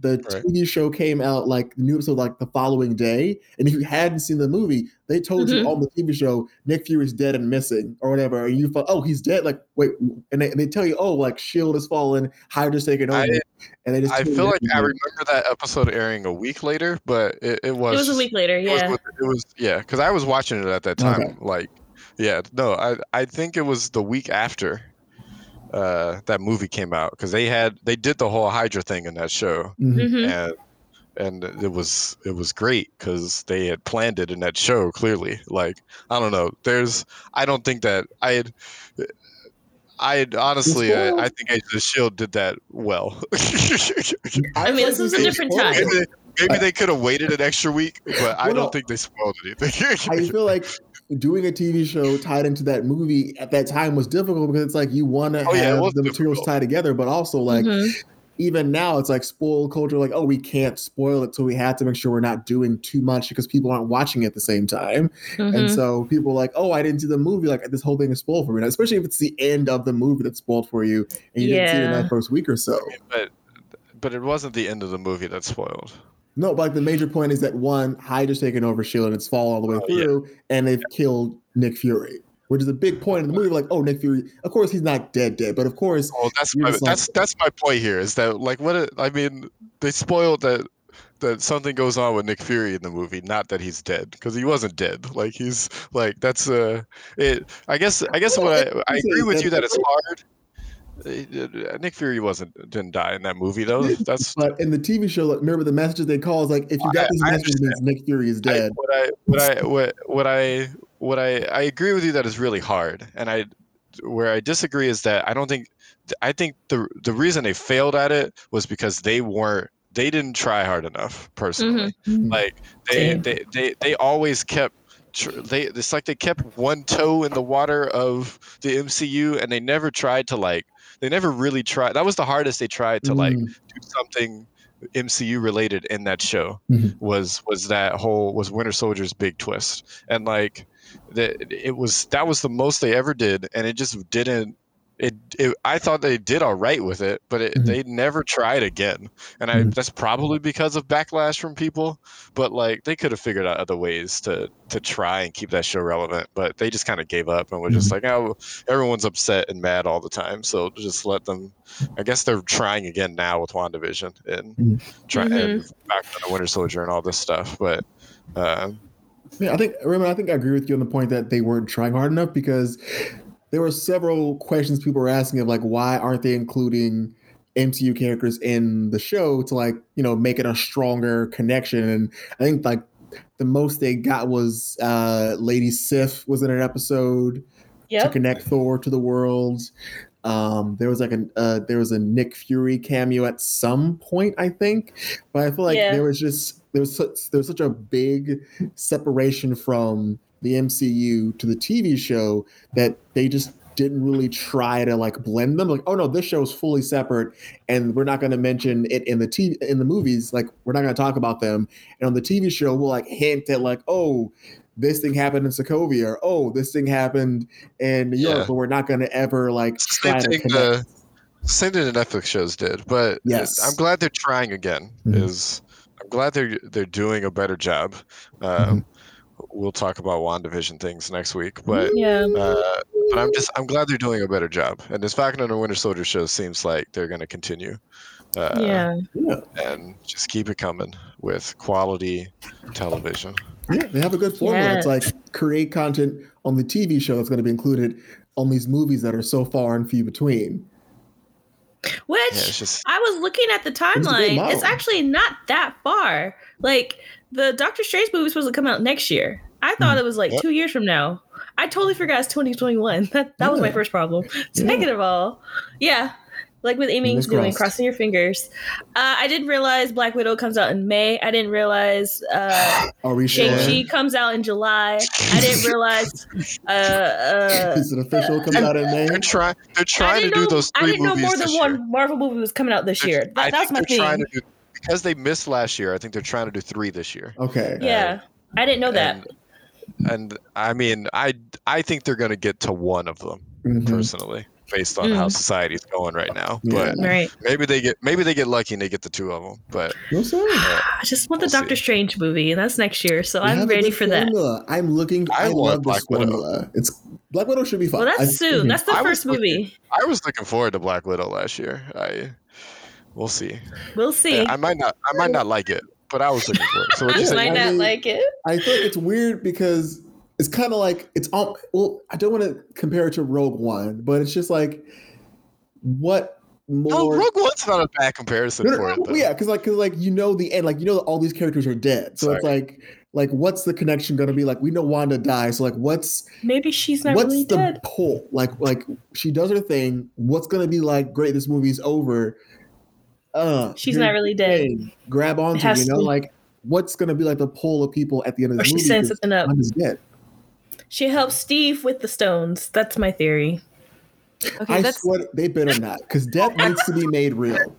Speaker 1: the
Speaker 3: Right.
Speaker 1: TV show came out like the new episode like the following day and if you hadn't seen the movie they told you
Speaker 2: Mhm.
Speaker 1: on the TV show Nick Fury's dead and missing or whatever and you thought oh he's dead like wait and they, and they tell you oh like Shield has fallen Hydra's taken over
Speaker 3: I-
Speaker 1: and they just
Speaker 3: I feel like I remember that episode airing a week later, but it, it was
Speaker 2: It was a week later,
Speaker 3: It was,
Speaker 2: yeah.
Speaker 3: it was yeah, because I was watching it at that time.
Speaker 1: Okay.
Speaker 3: Like, yeah, no, I I think it was the week after uh, that movie came out because they had they did the whole Hydra thing in that show,
Speaker 1: Mhm.
Speaker 2: hmm
Speaker 3: and and it was it was great because they had planned it in that show clearly. Like, I don't know, there's I don't think that I had. I had honestly, I, I think Agents of Shield did that well. (laughs)
Speaker 2: I mean, this
Speaker 1: feel
Speaker 2: was a different time.
Speaker 3: Maybe, maybe they could have waited an extra week, but I
Speaker 1: Well, no.
Speaker 3: don't think they spoiled anything.
Speaker 1: I feel like doing a TV show tied into that movie at that time was difficult because it's like you want to
Speaker 3: Oh,
Speaker 1: have
Speaker 3: was
Speaker 1: the materials
Speaker 3: difficult.
Speaker 1: tied together, but also like
Speaker 2: Mhm.
Speaker 1: even now it's like spoil culture. Like oh, we can't spoil it, so we have to make sure we're not doing too much because people aren't watching at the same time, and
Speaker 2: Mhm.
Speaker 1: so people are like oh, I didn't see the movie. Like this whole thing is spoiled for me, now, especially if it's the end of the movie that's spoiled for you and you didn't see it in that first week or so.
Speaker 3: but but it wasn't the end of the movie that spoiled.
Speaker 1: No, but like the major point is that one, Hydra's taken over Shield and it's fallen all the way
Speaker 3: Oh, yeah.
Speaker 1: through, and they've killed Nick Fury, which is a big point in the movie. Like, oh, Nick Fury, of course he's not dead, dead, but of course,
Speaker 3: Well, that's my,
Speaker 1: like-
Speaker 3: that's that's my point here. Is that like what? It, I mean, they spoiled that that something goes on with Nick Fury in the movie, not that he's dead, because he wasn't dead. Like he's like that's uh it. I guess I guess what I, I agree with you that it's hard. Uh, Nick Fury wasn't didn't die in that movie though. (laughs) That's
Speaker 1: but in the TV show, like, remember the messages they call is like, if you got
Speaker 3: I-
Speaker 1: these
Speaker 3: I
Speaker 1: messages, means Nick Fury is
Speaker 3: I,
Speaker 1: dead.
Speaker 3: what I what I what what I what I I agree with you that is really hard, and I where I disagree is that I don't think I think the the reason they failed at it was because they weren't they didn't try hard enough personally.
Speaker 1: Mhm.
Speaker 3: Like they, they they they always kept tr- they it's like they kept one toe in the water of the MCU and they never tried to like they never really tried that was the hardest they tried to like
Speaker 1: Mm.
Speaker 3: do something MCU related in that show
Speaker 1: Mhm.
Speaker 3: was was that whole was Winter Soldier's big twist and like that it was that was the most they ever did and it just didn't it, it I thought they did all right with it but it,
Speaker 1: Mhm.
Speaker 3: they never tried again and I
Speaker 1: Mhm.
Speaker 3: that's probably because of backlash from people but like they could have figured out other ways to to try and keep that show relevant but they just kind of gave up and were just like oh everyone's upset and mad all the time so just let them i guess they're trying again now with wandavision and
Speaker 1: Mhm.
Speaker 3: try
Speaker 2: Mhm.
Speaker 3: and back to the winter soldier and all this stuff but uh,
Speaker 1: Yeah, I think Raymond, I think I agree with you on the point that they weren't trying hard enough because there were several questions people were asking of like why aren't they including MCU characters in the show to like, you know, make it a stronger connection. And I think like the most they got was uh Lady Sif was in an episode to connect Thor to the world. Um, there was like a uh, there was a Nick Fury cameo at some point, I think, but I feel like
Speaker 2: Yeah.
Speaker 1: there was just there was such there was such a big separation from the MCU to the TV show that they just didn't really try to like blend them. Like, oh no, this show is fully separate, and we're not going to mention it in the TV in the movies. Like, we're not going to talk about them. And on the TV show, we'll like hint at like, oh, this thing happened in Sokovia, or oh, this thing happened in New York,
Speaker 3: Yeah.
Speaker 1: but we're not going to ever like
Speaker 3: Same
Speaker 1: try to
Speaker 3: thing the same thing the Netflix shows did, but
Speaker 1: Yes.
Speaker 3: I'm glad they're trying again.
Speaker 1: Mhm.
Speaker 3: Is I'm glad they're they're doing a better job.
Speaker 1: Mm-hmm.
Speaker 3: We'll talk about Wandavision things next week, but
Speaker 2: Yeah.
Speaker 3: uh, but I'm just I'm glad they're doing a better job. And this Falcon and the Winter Soldier show seems like they're going to continue. Uh,
Speaker 2: yeah.
Speaker 1: yeah,
Speaker 3: and just keep it coming with quality television.
Speaker 1: yeah, they have a good formula. It's like create content on the TV show that's going to be included on these movies that are so far and few between.
Speaker 2: Which
Speaker 3: Yeah, just
Speaker 2: I was looking at the timeline.
Speaker 1: model.
Speaker 2: It's actually not that far. Like the Doctor Strange movie is supposed to come out next year. I thought it was like
Speaker 3: Yep.
Speaker 2: two years from now. I totally forgot it's 2021. (laughs) That that was my first problem.
Speaker 1: Yeah.
Speaker 2: Second of all, yeah, like with aiming's
Speaker 1: Fingers
Speaker 2: doing,
Speaker 1: crossed.
Speaker 2: crossing your fingers. Uh, I didn't realize Black Widow comes out in May. I didn't realize uh, (gasps)
Speaker 1: Are we sure?
Speaker 2: Shang Chi comes out in July. I didn't (laughs) realize. Uh, uh,
Speaker 1: Is it official? Comes out in May.
Speaker 3: they're trying they're trying to
Speaker 2: didn't
Speaker 3: do
Speaker 2: know,
Speaker 3: those
Speaker 2: I
Speaker 3: three
Speaker 2: didn't know
Speaker 3: movies
Speaker 2: more than
Speaker 3: this
Speaker 2: one. Marvel movie was coming out this year. That, that's my
Speaker 3: they're trying
Speaker 2: thing.
Speaker 3: To because they missed last year. I think they're trying to do three this year.
Speaker 1: Okay.
Speaker 2: Yeah, I didn't know that.
Speaker 3: And, and I mean, I I think they're going to get to one of them
Speaker 1: Mhm.
Speaker 3: personally, based on how
Speaker 2: Mm.
Speaker 3: society's going right now.
Speaker 1: Yeah.
Speaker 3: But
Speaker 2: Right.
Speaker 3: maybe they get maybe they get lucky and they get the two of them. But
Speaker 1: We'll see.
Speaker 2: I just want the
Speaker 3: We'll
Speaker 2: Doctor
Speaker 3: see.
Speaker 2: Strange movie, and that's next year. So
Speaker 1: We
Speaker 2: I'm ready
Speaker 1: good
Speaker 2: for that.
Speaker 1: I'm looking.
Speaker 3: I
Speaker 1: I,
Speaker 3: want
Speaker 1: love
Speaker 3: Black
Speaker 1: this
Speaker 3: Widow.
Speaker 1: formula. It's Black Widow should be fun.
Speaker 2: Well,
Speaker 1: I-
Speaker 2: that's soon. That's the
Speaker 3: I was
Speaker 2: first
Speaker 3: looking-
Speaker 2: movie.
Speaker 3: I was looking forward to Black Widow last year. I we'll see.
Speaker 2: We'll see.
Speaker 3: I might not I might not like it, but I was looking for it. So (laughs) what
Speaker 2: I
Speaker 3: you
Speaker 1: Yeah,
Speaker 2: might
Speaker 3: saying?
Speaker 1: I
Speaker 2: not
Speaker 1: mean-
Speaker 2: like it.
Speaker 1: I think it's weird because it's kind of like it's all. Well, I don't want to compare it to Rogue One, but it's just like what more.
Speaker 3: No, Rogue One's not a bad comparison
Speaker 1: No, no,
Speaker 3: for it. Though.
Speaker 1: yeah, because like, cause like you know the end, like you know all these characters are dead, so it's like, like what's the connection going to be? Like we know Wanda dies, so like what's
Speaker 2: Maybe she's not
Speaker 1: what's
Speaker 2: really
Speaker 1: the
Speaker 2: dead.
Speaker 1: pull? Like like she does her thing. What's going to be like? Great, this movie's over. Uh,
Speaker 2: She's not really dead.
Speaker 1: thing. Grab onto, you know,
Speaker 2: to.
Speaker 1: like what's going to be like the pull of people at the end of
Speaker 2: Or
Speaker 1: the
Speaker 2: she's
Speaker 1: movie?
Speaker 2: setting
Speaker 1: 'cause
Speaker 2: something up.
Speaker 1: Wanda's dead.
Speaker 2: She helps Steve with the stones. That's my theory.
Speaker 4: Okay,
Speaker 1: I
Speaker 4: that's
Speaker 1: swear they better not, because death needs to be made real.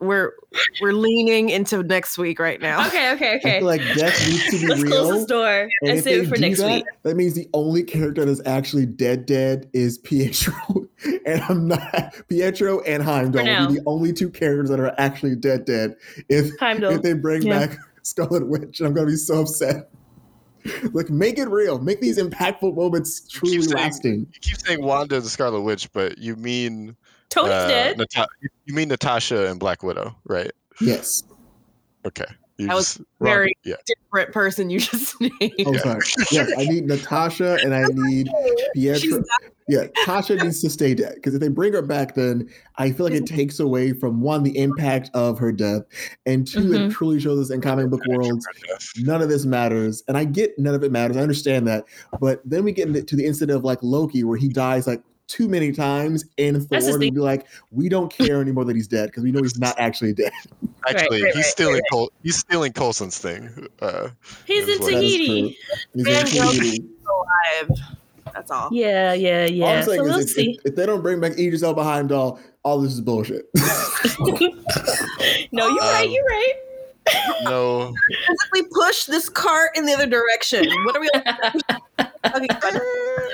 Speaker 4: We're we're leaning into next week right now.
Speaker 2: Okay, okay,
Speaker 1: I
Speaker 2: okay.
Speaker 1: feel like death needs to be
Speaker 2: Let's close
Speaker 1: real.
Speaker 2: this door and,
Speaker 1: if
Speaker 2: save it for next
Speaker 1: that,
Speaker 2: week.
Speaker 1: That means the only character that's actually dead dead is Pietro. (laughs) and I'm not Pietro and Heimdall will be the only two characters that are actually dead dead. If
Speaker 2: Heimdall.
Speaker 1: if they bring
Speaker 2: Yeah.
Speaker 1: back (laughs) Scarlet Witch, I'm gonna be so upset. (laughs) like make it real. Make these impactful moments truly
Speaker 3: saying-
Speaker 1: lasting.
Speaker 3: You keep saying Wanda and the Scarlet Witch, but you mean
Speaker 2: Tony's
Speaker 3: uh,
Speaker 2: dead.
Speaker 3: Nata- you mean Natasha and Black Widow, right?
Speaker 1: Yes.
Speaker 3: Okay. You
Speaker 4: That was
Speaker 3: just-
Speaker 4: very-
Speaker 3: yeah.
Speaker 4: Different person you (laughs) just named.
Speaker 1: Oh,
Speaker 3: Yeah.
Speaker 1: sorry. Yes, I need Natasha and I need (laughs)
Speaker 4: She's
Speaker 1: Pietro. Yeah, Tasha needs to stay dead because if they bring her back, then I feel like it takes away from one the impact of her death, and 2 it
Speaker 2: Mhm.
Speaker 1: truly shows us in comic book worlds none of this matters. And I get none of it matters. I understand that, but then we get into the incident of like Loki where he dies like too many times, and
Speaker 2: That's
Speaker 1: Thor
Speaker 2: his
Speaker 1: would be like, we don't care anymore that he's dead because we know he's not actually dead. (laughs)
Speaker 3: Actually,
Speaker 2: right,
Speaker 3: he's
Speaker 2: right,
Speaker 3: stealing Col- he's stealing Coulson's thing. Uh,
Speaker 2: He's in
Speaker 3: That's what-
Speaker 2: Tahiti.
Speaker 1: He's
Speaker 4: Man,
Speaker 1: in Tahiti.
Speaker 4: Alive. That's all.
Speaker 2: Yeah, yeah,
Speaker 1: All
Speaker 2: yeah.
Speaker 1: I'm saying
Speaker 2: So we'll
Speaker 1: if,
Speaker 2: see.
Speaker 1: if, if they don't bring back Idris Elba Heimdall, all this is bullshit. (laughs) (laughs)
Speaker 2: no, you're right.
Speaker 3: Um,
Speaker 2: You're right.
Speaker 3: no,
Speaker 4: Physically push this cart in the other direction. What are we talking about?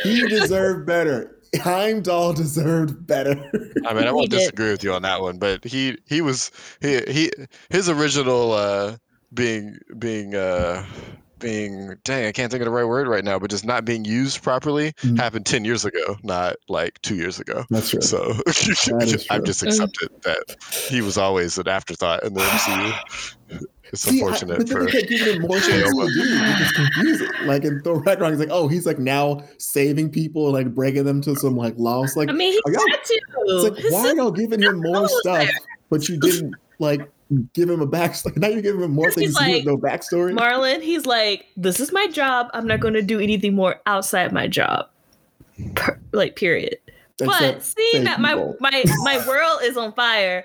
Speaker 1: he deserved better. Heimdall deserved better.
Speaker 3: I mean I won't disagree with you on that one, but he he was he he his original uh, being being uh, being dang I can't think of the right word right now, but just not being used properly
Speaker 1: Mhm.
Speaker 3: happened ten years ago, not like two years ago.
Speaker 1: That's true.
Speaker 3: So (laughs)
Speaker 1: is
Speaker 3: I've just accepted that he was always an afterthought in the MCU. (sighs) (laughs) it's
Speaker 1: See, I-
Speaker 3: unfortunate
Speaker 1: but then
Speaker 3: for.
Speaker 1: they kept giving him more things to
Speaker 3: Chioma.
Speaker 1: do, which is confusing. Like in Thor Ragnarok, he's like, oh, he's like now saving people, and like breaking them to some like laws. Like,
Speaker 2: I mean, he
Speaker 1: are y'all-
Speaker 2: had to.
Speaker 1: it's like
Speaker 2: His
Speaker 1: why are y'all giving him more stuff,
Speaker 2: there.
Speaker 1: but you didn't like give him a backstory? (laughs) Now you're giving him more things
Speaker 2: like,
Speaker 1: no backstory.
Speaker 2: Marlon, he's like, this is my job. I'm not going to do anything more outside my job. Per- like, period. But seeing
Speaker 1: save
Speaker 2: that my my my (laughs) world is on fire,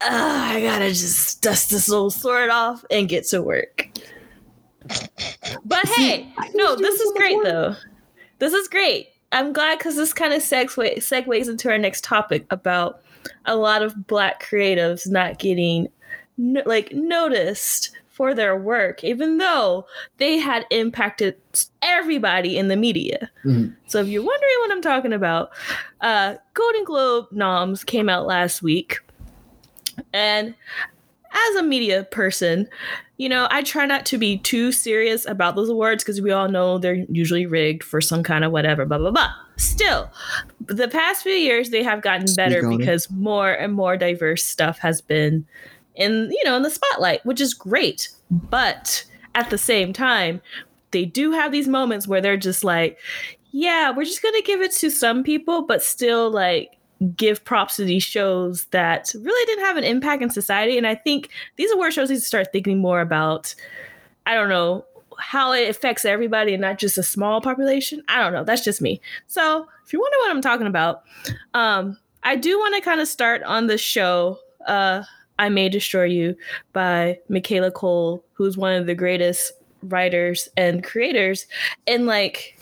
Speaker 2: uh, I gotta just dust this little sword off and get to work. But hey, no, this is great though. This is great. I'm glad because this kind of segue segues into our next topic about a lot of Black creatives not getting no, like noticed for their work, even though they had impacted everybody in the media.
Speaker 1: Mhm.
Speaker 2: So if you're wondering what I'm talking about, uh, Golden Globe noms came out last week, and as a media person, you know, I try not to be too serious about those awards because we all know they're usually rigged for some kind of whatever, blah, blah, blah. Still, the past few years, they have gotten better because more and more diverse stuff has been in, you know, in the spotlight, which is great. But at the same time, they do have these moments where they're just like, yeah, we're just going to give it to some people, but still like give props to these shows that really didn't have an impact in society. And I think these award shows need to start thinking more about, I don't know, how it affects everybody and not just a small population. I don't know. That's just me. So if you wonder what I'm talking about, um, I do want to kind of start on the show. Uh, I May Destroy You by Michaela Coel, who's one of the greatest writers and creators in like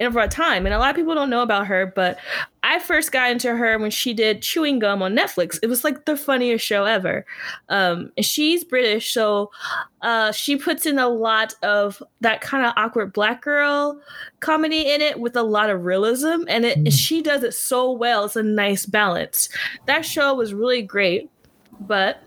Speaker 2: in of our time. And a lot of people don't know about her, but I first got into her when she did Chewing Gum on Netflix. It was like the funniest show ever. Um, and she's British, so uh, she puts in a lot of that kind of awkward black girl comedy in it with a lot of realism, and it
Speaker 1: Mm.
Speaker 2: she does it so well. It's a nice balance. That show was really great, but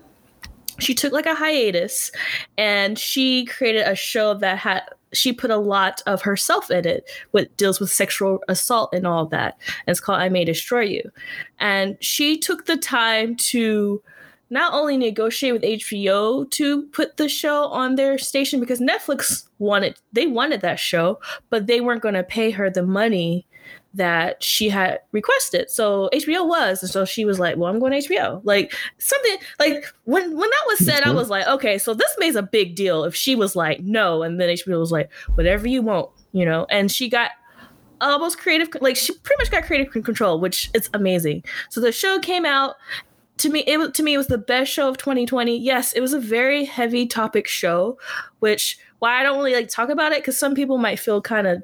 Speaker 2: she took like a hiatus and she created a show that had she put a lot of herself in it what deals with sexual assault and all that. And it's called i may destroy you. And she took the time to not only negotiate with hbo to put the show on their station because netflix wanted they wanted that show but they weren't going to pay her the money that she had requested. So HBO was, and so she was like, "Well, I'm going to HBO." Like something like when when that was said, I mm-hmm. was like, "Okay, so this makes a big deal." If she was like, "No," and then HBO was like, "Whatever you want," you know, and she got almost creative, like she pretty much got creative control, which is amazing. So the show came out. To me, it was to me it was the best show of 2020. Yes, it was a very heavy topic show, which why I don't really like talk about it because some people might feel kind of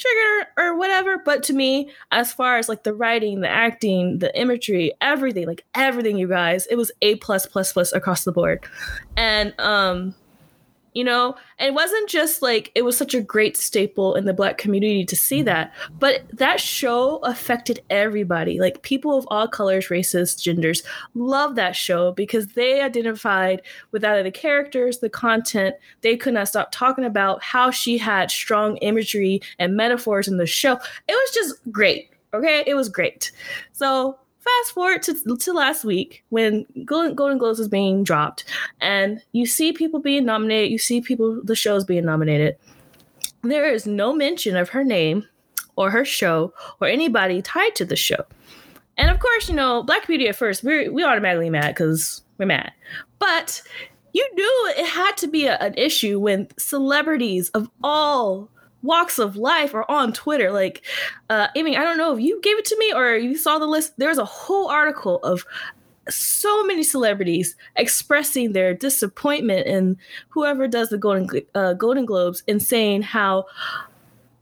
Speaker 2: trigger or whatever but to me as far as like the writing the acting the imagery everything like everything you guys it was a plus plus plus across the board. And um you know? And it wasn't just like it was such a great staple in the black community to see that but that show affected everybody. Like people of all colors races genders love that show because they identified with either the characters the content. They could not stop talking about how she had strong imagery and metaphors in the show. It was just great okay? It was great. So fast forward to, to last week when Golden, Golden Globes was being dropped, and you see people being nominated, you see people, the shows being nominated. There is no mention of her name or her show or anybody tied to the show. And of course, you know, Black Beauty at first, we we automatically mad because we're mad. But you knew it had to be a, an issue when celebrities of all walks of life are on Twitter. Like, uh, Amy, I don't know if you gave it to me or you saw the list. There's a whole article of so many celebrities expressing their disappointment in whoever does the Golden uh, Golden Globes and saying how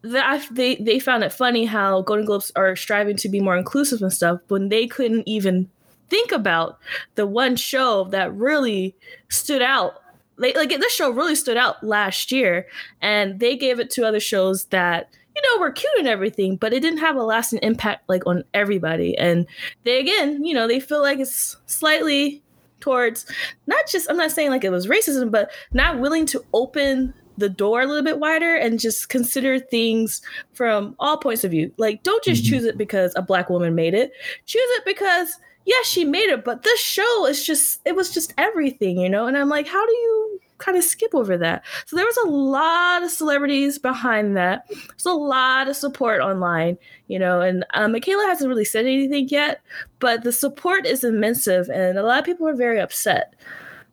Speaker 2: that they they found it funny how Golden Globes are striving to be more inclusive and stuff when they couldn't even think about the one show that really stood out. Like, like this show really stood out last year, and they gave it to other shows that you know were cute and everything, but it didn't have a lasting impact like on everybody. And they again, you know, they feel like it's slightly towards not just I'm not saying like it was racism, but not willing to open the door a little bit wider and just consider things from all points of view. Like, don't just
Speaker 1: Mhm.
Speaker 2: choose it because a black woman made it. Choose it because yes, she made it, but this show is just it was just everything, you know. And I'm like, how do you kind of skip over that. So there was a lot of celebrities behind that. There's a lot of support online, you know, and um, Michaela hasn't really said anything yet, but the support is immense, and a lot of people are very upset.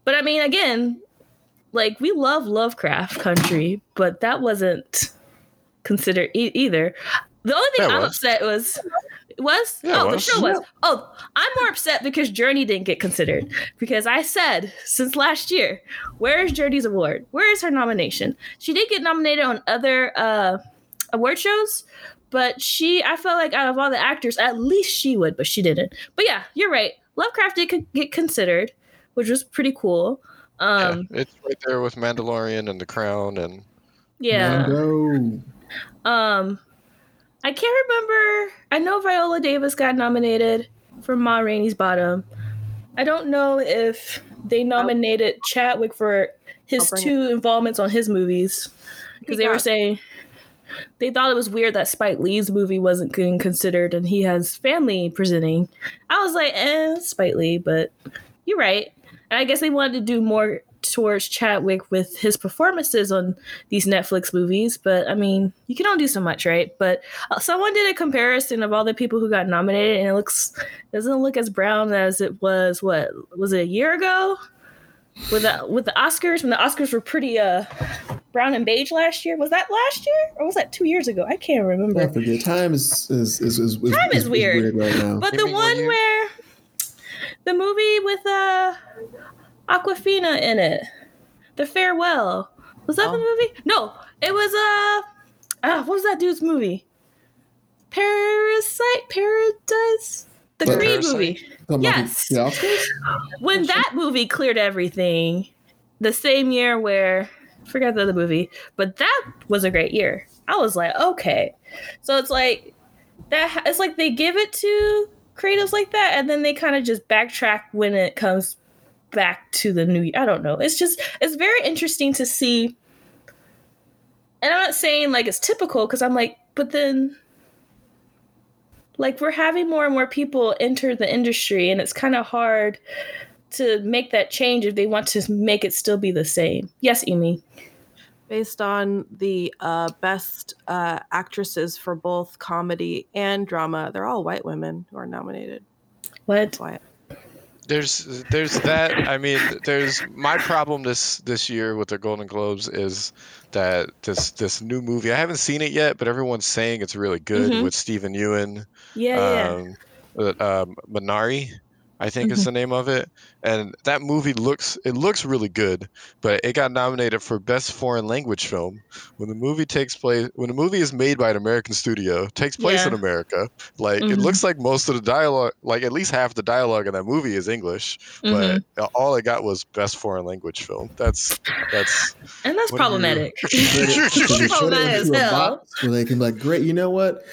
Speaker 2: But I mean, again, like we love Lovecraft Country, but that wasn't considered e- either. The only thing
Speaker 3: Yeah, it
Speaker 2: I'm
Speaker 3: was.
Speaker 2: upset was was?
Speaker 3: Yeah, it
Speaker 2: oh the show was. Oh I'm more upset because Jurnee didn't get considered. Because I said since last year where is Jurnee's award? Where is her nomination? She did get nominated on other uh award shows but she I felt like out of all the actors at least she would but she didn't. But yeah you're right. Lovecraft did get considered which was pretty cool. Um
Speaker 3: yeah, it's right there with Mandalorian and The Crown, and
Speaker 2: yeah.
Speaker 1: Mando.
Speaker 2: Um, I can't remember. I know Viola Davis got nominated for Ma Rainey's Bottom. I don't know if they nominated Chadwick for his two involvements on his movies because
Speaker 4: He
Speaker 2: they were saying they thought it was weird that Spike Lee's movie wasn't getting considered and he has family presenting. I was like, eh, Spike Lee, but you're right. And I guess they wanted to do more towards Chadwick with his performances on these Netflix movies. But I mean, you can only do so much, right? But uh, someone did a comparison of all the people who got nominated, and it looks doesn't look as brown as it was. What was it a year ago? With the with the Oscars, when the Oscars were pretty uh brown and beige last year. Was that last year or was that two years ago? I can't remember.
Speaker 1: I forget. Time is is is, is, is
Speaker 2: Time is weird.
Speaker 1: right now.
Speaker 2: But
Speaker 3: You
Speaker 2: the
Speaker 3: mean
Speaker 2: one
Speaker 3: year?
Speaker 2: where the movie with uh Awkwafina in it, The Farewell, was that the
Speaker 4: Oh.
Speaker 2: movie? No, it was uh, uh what was that dude's movie? Parasite, Paradise, the
Speaker 1: What?
Speaker 2: Creed
Speaker 3: Parasite?
Speaker 2: movie.
Speaker 1: Talking about
Speaker 2: yes.
Speaker 1: The, the
Speaker 2: When that movie cleared everything, the same year where I forgot the other movie, but that was a great year. I was like, okay, so it's like that. It's like they give it to creatives like that, and then they kind of just backtrack when it comes back to the new. I don't know. It's just it's very interesting to see. And I'm not saying like it's typical because I'm like, but then like we're having more and more people enter the industry and it's kind of hard to make that change if they want to make it still be the same. Yes, Amy.
Speaker 4: based on the uh, best uh, actresses for both comedy and drama. They're all white women who are nominated.
Speaker 2: What?
Speaker 3: There's there's that. I mean, there's my problem this this year with the Golden Globes is that this this new movie. I haven't seen it yet, but everyone's saying it's really good
Speaker 2: Mhm.
Speaker 3: with Steven Yeun,
Speaker 2: Yeah, yeah.
Speaker 3: um, uh, um, Minari, I think is the name of it. And that movie looks it looks really good, but it got nominated for best foreign language film. When the movie takes place, when the movie is made by an American studio, takes place in America, like
Speaker 2: Mhm.
Speaker 3: it looks like most of the dialogue, like at least half the dialogue in that movie is English,
Speaker 2: Mhm.
Speaker 3: but all I got was best foreign language film. That's that's
Speaker 2: and that's
Speaker 3: what do you-
Speaker 2: problematic.
Speaker 1: Put it- put it
Speaker 2: Problematic as
Speaker 1: into a
Speaker 2: hell.
Speaker 1: box Where they can be like, great, you know what?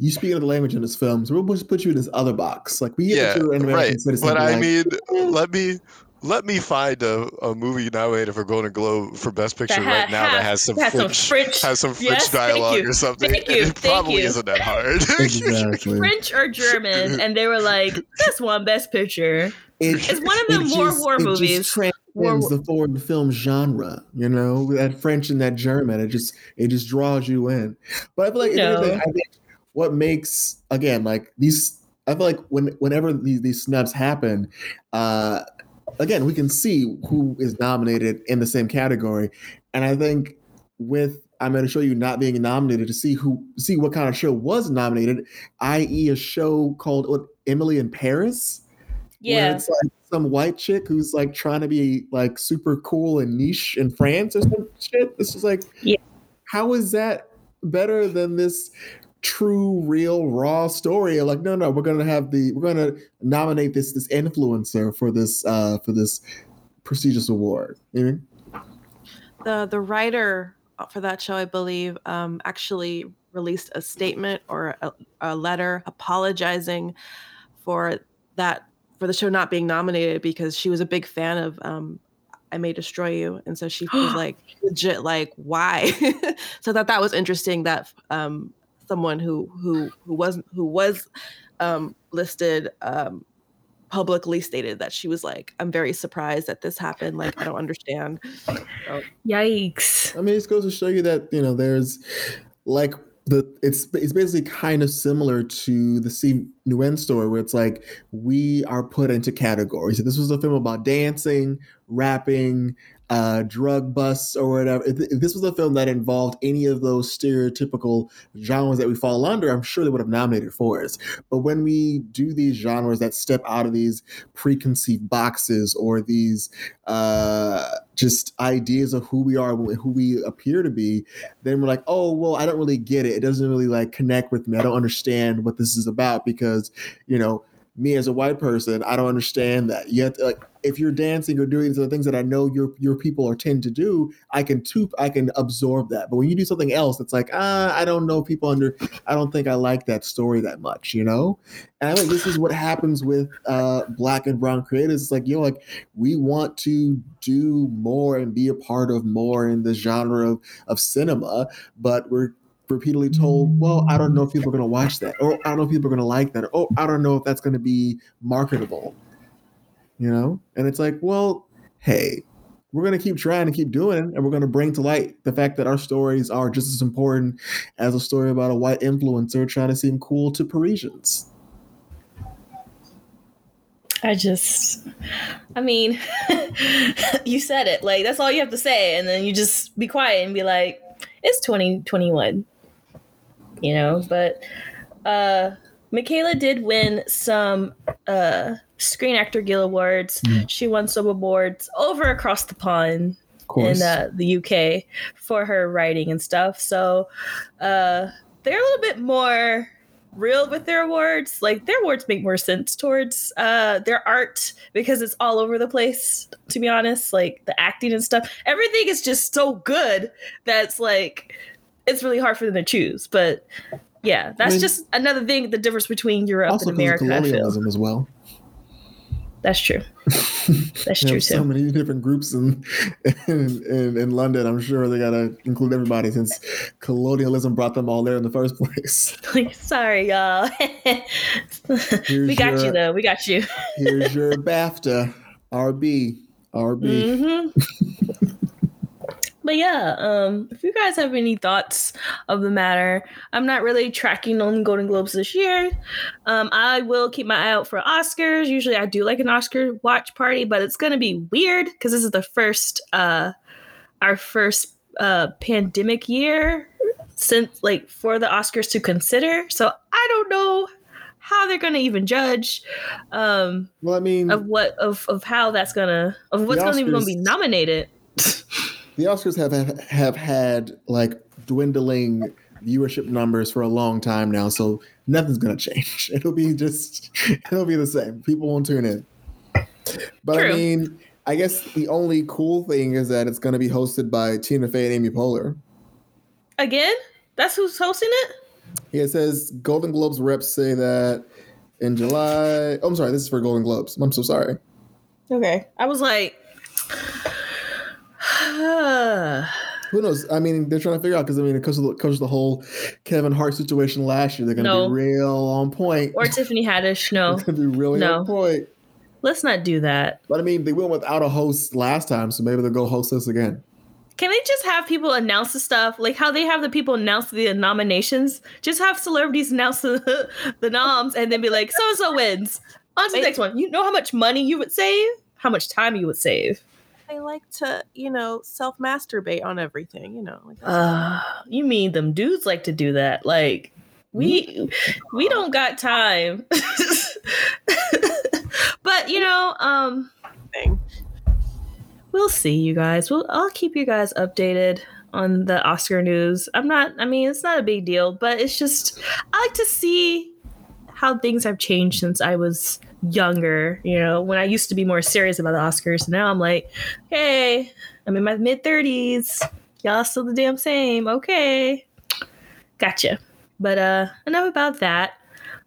Speaker 1: You speak another language in this film, so we'll just put you in this other box. Like we get
Speaker 3: yeah,
Speaker 1: that you're an
Speaker 3: right.
Speaker 1: citizen.
Speaker 3: But I
Speaker 1: like,
Speaker 3: mean, let me let me find a, a movie nominated for Golden Globe for Best Picture
Speaker 2: That
Speaker 3: right
Speaker 2: ha-
Speaker 3: now that has some
Speaker 2: has some
Speaker 3: French,
Speaker 2: French-
Speaker 3: has some French
Speaker 2: Yes, thank
Speaker 3: dialogue
Speaker 2: you.
Speaker 3: or something.
Speaker 2: Thank
Speaker 3: and
Speaker 2: you,
Speaker 3: it
Speaker 2: thank
Speaker 3: probably
Speaker 2: you.
Speaker 3: isn't that hard. (laughs)
Speaker 1: exactly.
Speaker 2: French or German, (laughs) and they were like, "This one, Best Picture."
Speaker 1: It-
Speaker 2: It's one of them
Speaker 1: it
Speaker 2: war
Speaker 1: just-
Speaker 2: war
Speaker 1: it
Speaker 2: movies.
Speaker 1: Just transcends
Speaker 2: War-
Speaker 1: the foreign film genre, you know, that French and that German. It just it just draws you in. But I feel like
Speaker 2: No.
Speaker 1: anything, I think what makes again like these. I feel like when whenever these these snubs happen, uh, again we can see who is nominated in the same category, and I think with I'm going to show you not being nominated to see who see what kind of show was nominated, i.e., a show called what, Emily in Paris where
Speaker 2: Yeah,
Speaker 1: it's like some white chick who's like trying to be like super cool and niche in France or some shit. This is like,
Speaker 2: Yeah.
Speaker 1: how is that better than this true, real, raw story? Like, no, no, we're gonna have the we're gonna nominate this this influencer for this uh for this prestigious award. You know?
Speaker 4: The the writer for that show, I believe, um, actually released a statement or a, a letter apologizing for that for the show not being nominated because she was a big fan of um, I May Destroy You, and so she was (gasps) like legit like why? (laughs) so I thought that was interesting that um, someone who who who wasn't who was um, listed um, publicly stated that she was like, "I'm very surprised that this happened. Like, I don't understand." So,
Speaker 2: Yikes.
Speaker 1: I mean, it goes to show you that you know there's like the it's it's basically kind of similar to the Steven Yeun story where it's like we are put into categories. So this was a film about dancing, rapping, uh, drug busts or whatever. If, if this was a film that involved any of those stereotypical genres that we fall under, I'm sure they would have nominated for us. But when we do these genres that step out of these preconceived boxes or these uh, just ideas of who we are, who we appear to be, then we're like, oh, well, I don't really get it. It doesn't really like connect with me. I don't understand what this is about because, you know, me as a white person, I don't understand that. Yet, like, if you're dancing or doing the things that I know your your people are tend to do, I can too I can absorb that. But when you do something else, it's like ah, I don't know people under. I don't think I like that story that much, you know. And I think this is what happens with uh, black and brown creators. It's like you know, like we want to do more and be a part of more in the genre of of cinema, but we're repeatedly told, well, I don't know if people are going to watch that, or I don't know if people are going to like that, or oh, I don't know if that's going to be marketable you know? And it's like, well, hey, we're going to keep trying to keep doing and we're going to bring to light the fact that our stories are just as important as a story about a white influencer trying to seem cool to Parisians.
Speaker 2: I just, I mean, (laughs) you said it. Like, that's all you have to say. And then you just be quiet and be like, it's 2021, you know? But, uh, Michaela did win some uh, Screen Actor Guild Awards. Mm. She won some awards over across the pond in uh, the UK for her writing and stuff. So uh, they're a little bit more real with their awards. Like their awards make more sense towards uh, their art because it's all over the place. To be honest, like the acting and stuff, everything is just so good that's like it's really hard for them to choose. But yeah, that's I mean, just another thing. The difference between Europe and America.
Speaker 1: Colonialism as well.
Speaker 2: That's true. (laughs) That's true too.
Speaker 1: So many different groups in, (laughs) in, in in London. I'm sure they gotta include everybody since colonialism brought them all there in the first place. (laughs)
Speaker 2: Sorry, y'all. we got your, you though. We got you.
Speaker 1: here's your BAFTA, RB, RB. Mm-hmm.
Speaker 2: But yeah, um, if you guys have any thoughts of the matter, I'm not really tracking on Golden Globes this year. Um, I will keep my eye out for Oscars. Usually, I do like an Oscar watch party, but it's gonna be weird because this is the first, uh, our first uh, pandemic year since like for the Oscars to consider. So I don't know how they're going to even judge um
Speaker 1: well i mean
Speaker 2: of what of of how that's gonna of what's gonna even gonna be nominated (laughs)
Speaker 1: the Oscars have have had like dwindling viewership numbers for a long time now, so nothing's gonna change. (laughs) It'll be just it'll be the same. People won't tune in. But True. I mean, I guess the only cool thing is that it's gonna be hosted by Tina Fey and Amy Poehler.
Speaker 2: Again, that's who's hosting it.
Speaker 1: Yeah, it says Golden Globes reps say that in July. Oh, I'm sorry, this is for Golden Globes. I'm so sorry.
Speaker 2: Okay, I was like.
Speaker 1: Who knows? I mean, they're trying to figure out because I mean, because of, the, because of the whole Kevin Hart situation last year, they're going to no. be real on point.
Speaker 2: Or Tiffany Haddish, no,
Speaker 1: they're going to be really no. on point.
Speaker 2: Let's not do that.
Speaker 1: But I mean, they went without a host last time, so maybe they'll go host this again.
Speaker 2: Can they just have people announce the stuff like how they have the people announce the nominations? Just have celebrities announce the, (laughs) the noms and then be like, so and so wins. On to the next one. You know how much money you would save? How much time you would save?
Speaker 4: They like to, you know, self masturbate on everything, you know. Like
Speaker 2: uh, you mean them dudes like to do that? Like we we don't got time. (laughs) but you know, um we'll see you guys. We'll I'll keep you guys updated on the Oscar news. I'm not I mean, it's not a big deal, but it's just I like to see how things have changed since I was younger, you know, when I used to be more serious about the Oscars. Now I'm like, hey, I'm in my mid 30s. Y'all still the damn same. Okay. Gotcha. But uh enough about that.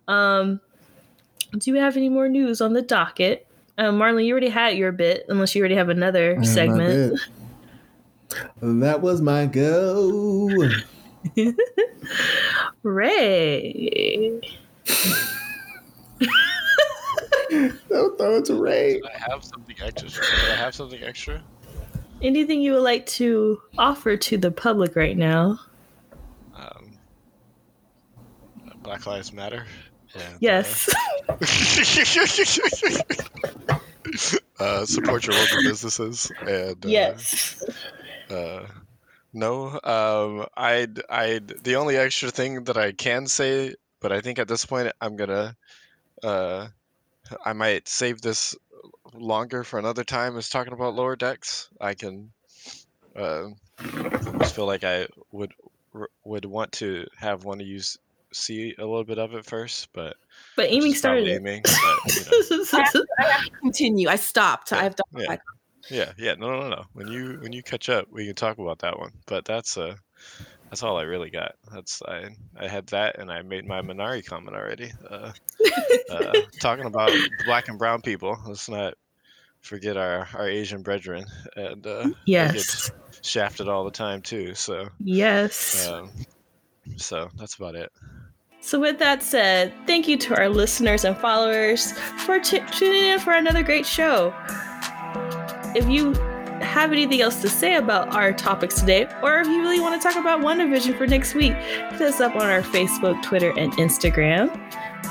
Speaker 2: Um do you have any more news on the docket? Um, Marlon, you already had your bit, unless you already have another segment.
Speaker 1: That was my go. (laughs)
Speaker 2: Ray. (laughs)
Speaker 1: that, Shout out to Ray.
Speaker 3: I have something extra. Did I have something extra?
Speaker 2: Anything you would like to offer to the public right now?
Speaker 3: Um, Black Lives Matter. And,
Speaker 2: Yes.
Speaker 3: Uh, (laughs) (laughs) uh, support your local businesses and uh,
Speaker 2: yes.
Speaker 3: Uh, no, um, I'd, I'd. The only extra thing that I can say, but I think at this point I'm gonna, uh, I might save this longer for another time. Is talking about lower decks. I can, uh, just feel like I would would want to have one of you see a little bit of it first, but
Speaker 2: But aiming started
Speaker 3: aiming, but, you know. (laughs)
Speaker 4: Continue. I stopped.
Speaker 3: Yeah,
Speaker 4: I've done
Speaker 3: yeah. Yeah, yeah, no, no, no. When you when you catch up, we can talk about that one. But that's uh, that's all I really got. That's I I had that, and I made my Minari comment already. Uh, uh, (laughs) talking about black and brown people. Let's not forget our our Asian brethren, and uh,
Speaker 2: yes.
Speaker 3: get shafted all the time too. So
Speaker 2: Yes.
Speaker 3: um, so that's about it.
Speaker 2: So, with that said, thank you to our listeners and followers for t- tuning in for another great show. If you have anything else to say about our topics today, or if you really want to talk about WandaVision for next week, hit us up on our Facebook, Twitter, and Instagram.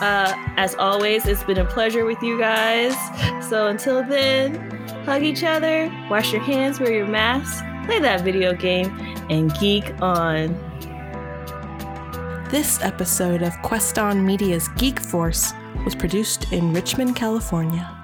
Speaker 2: Uh, as always, it's been a pleasure with you guys. So, until then, hug each other, wash your hands, wear your masks, play that video game, and geek on.
Speaker 4: This episode of Queston Media's Geek Force was produced in Richmond, California.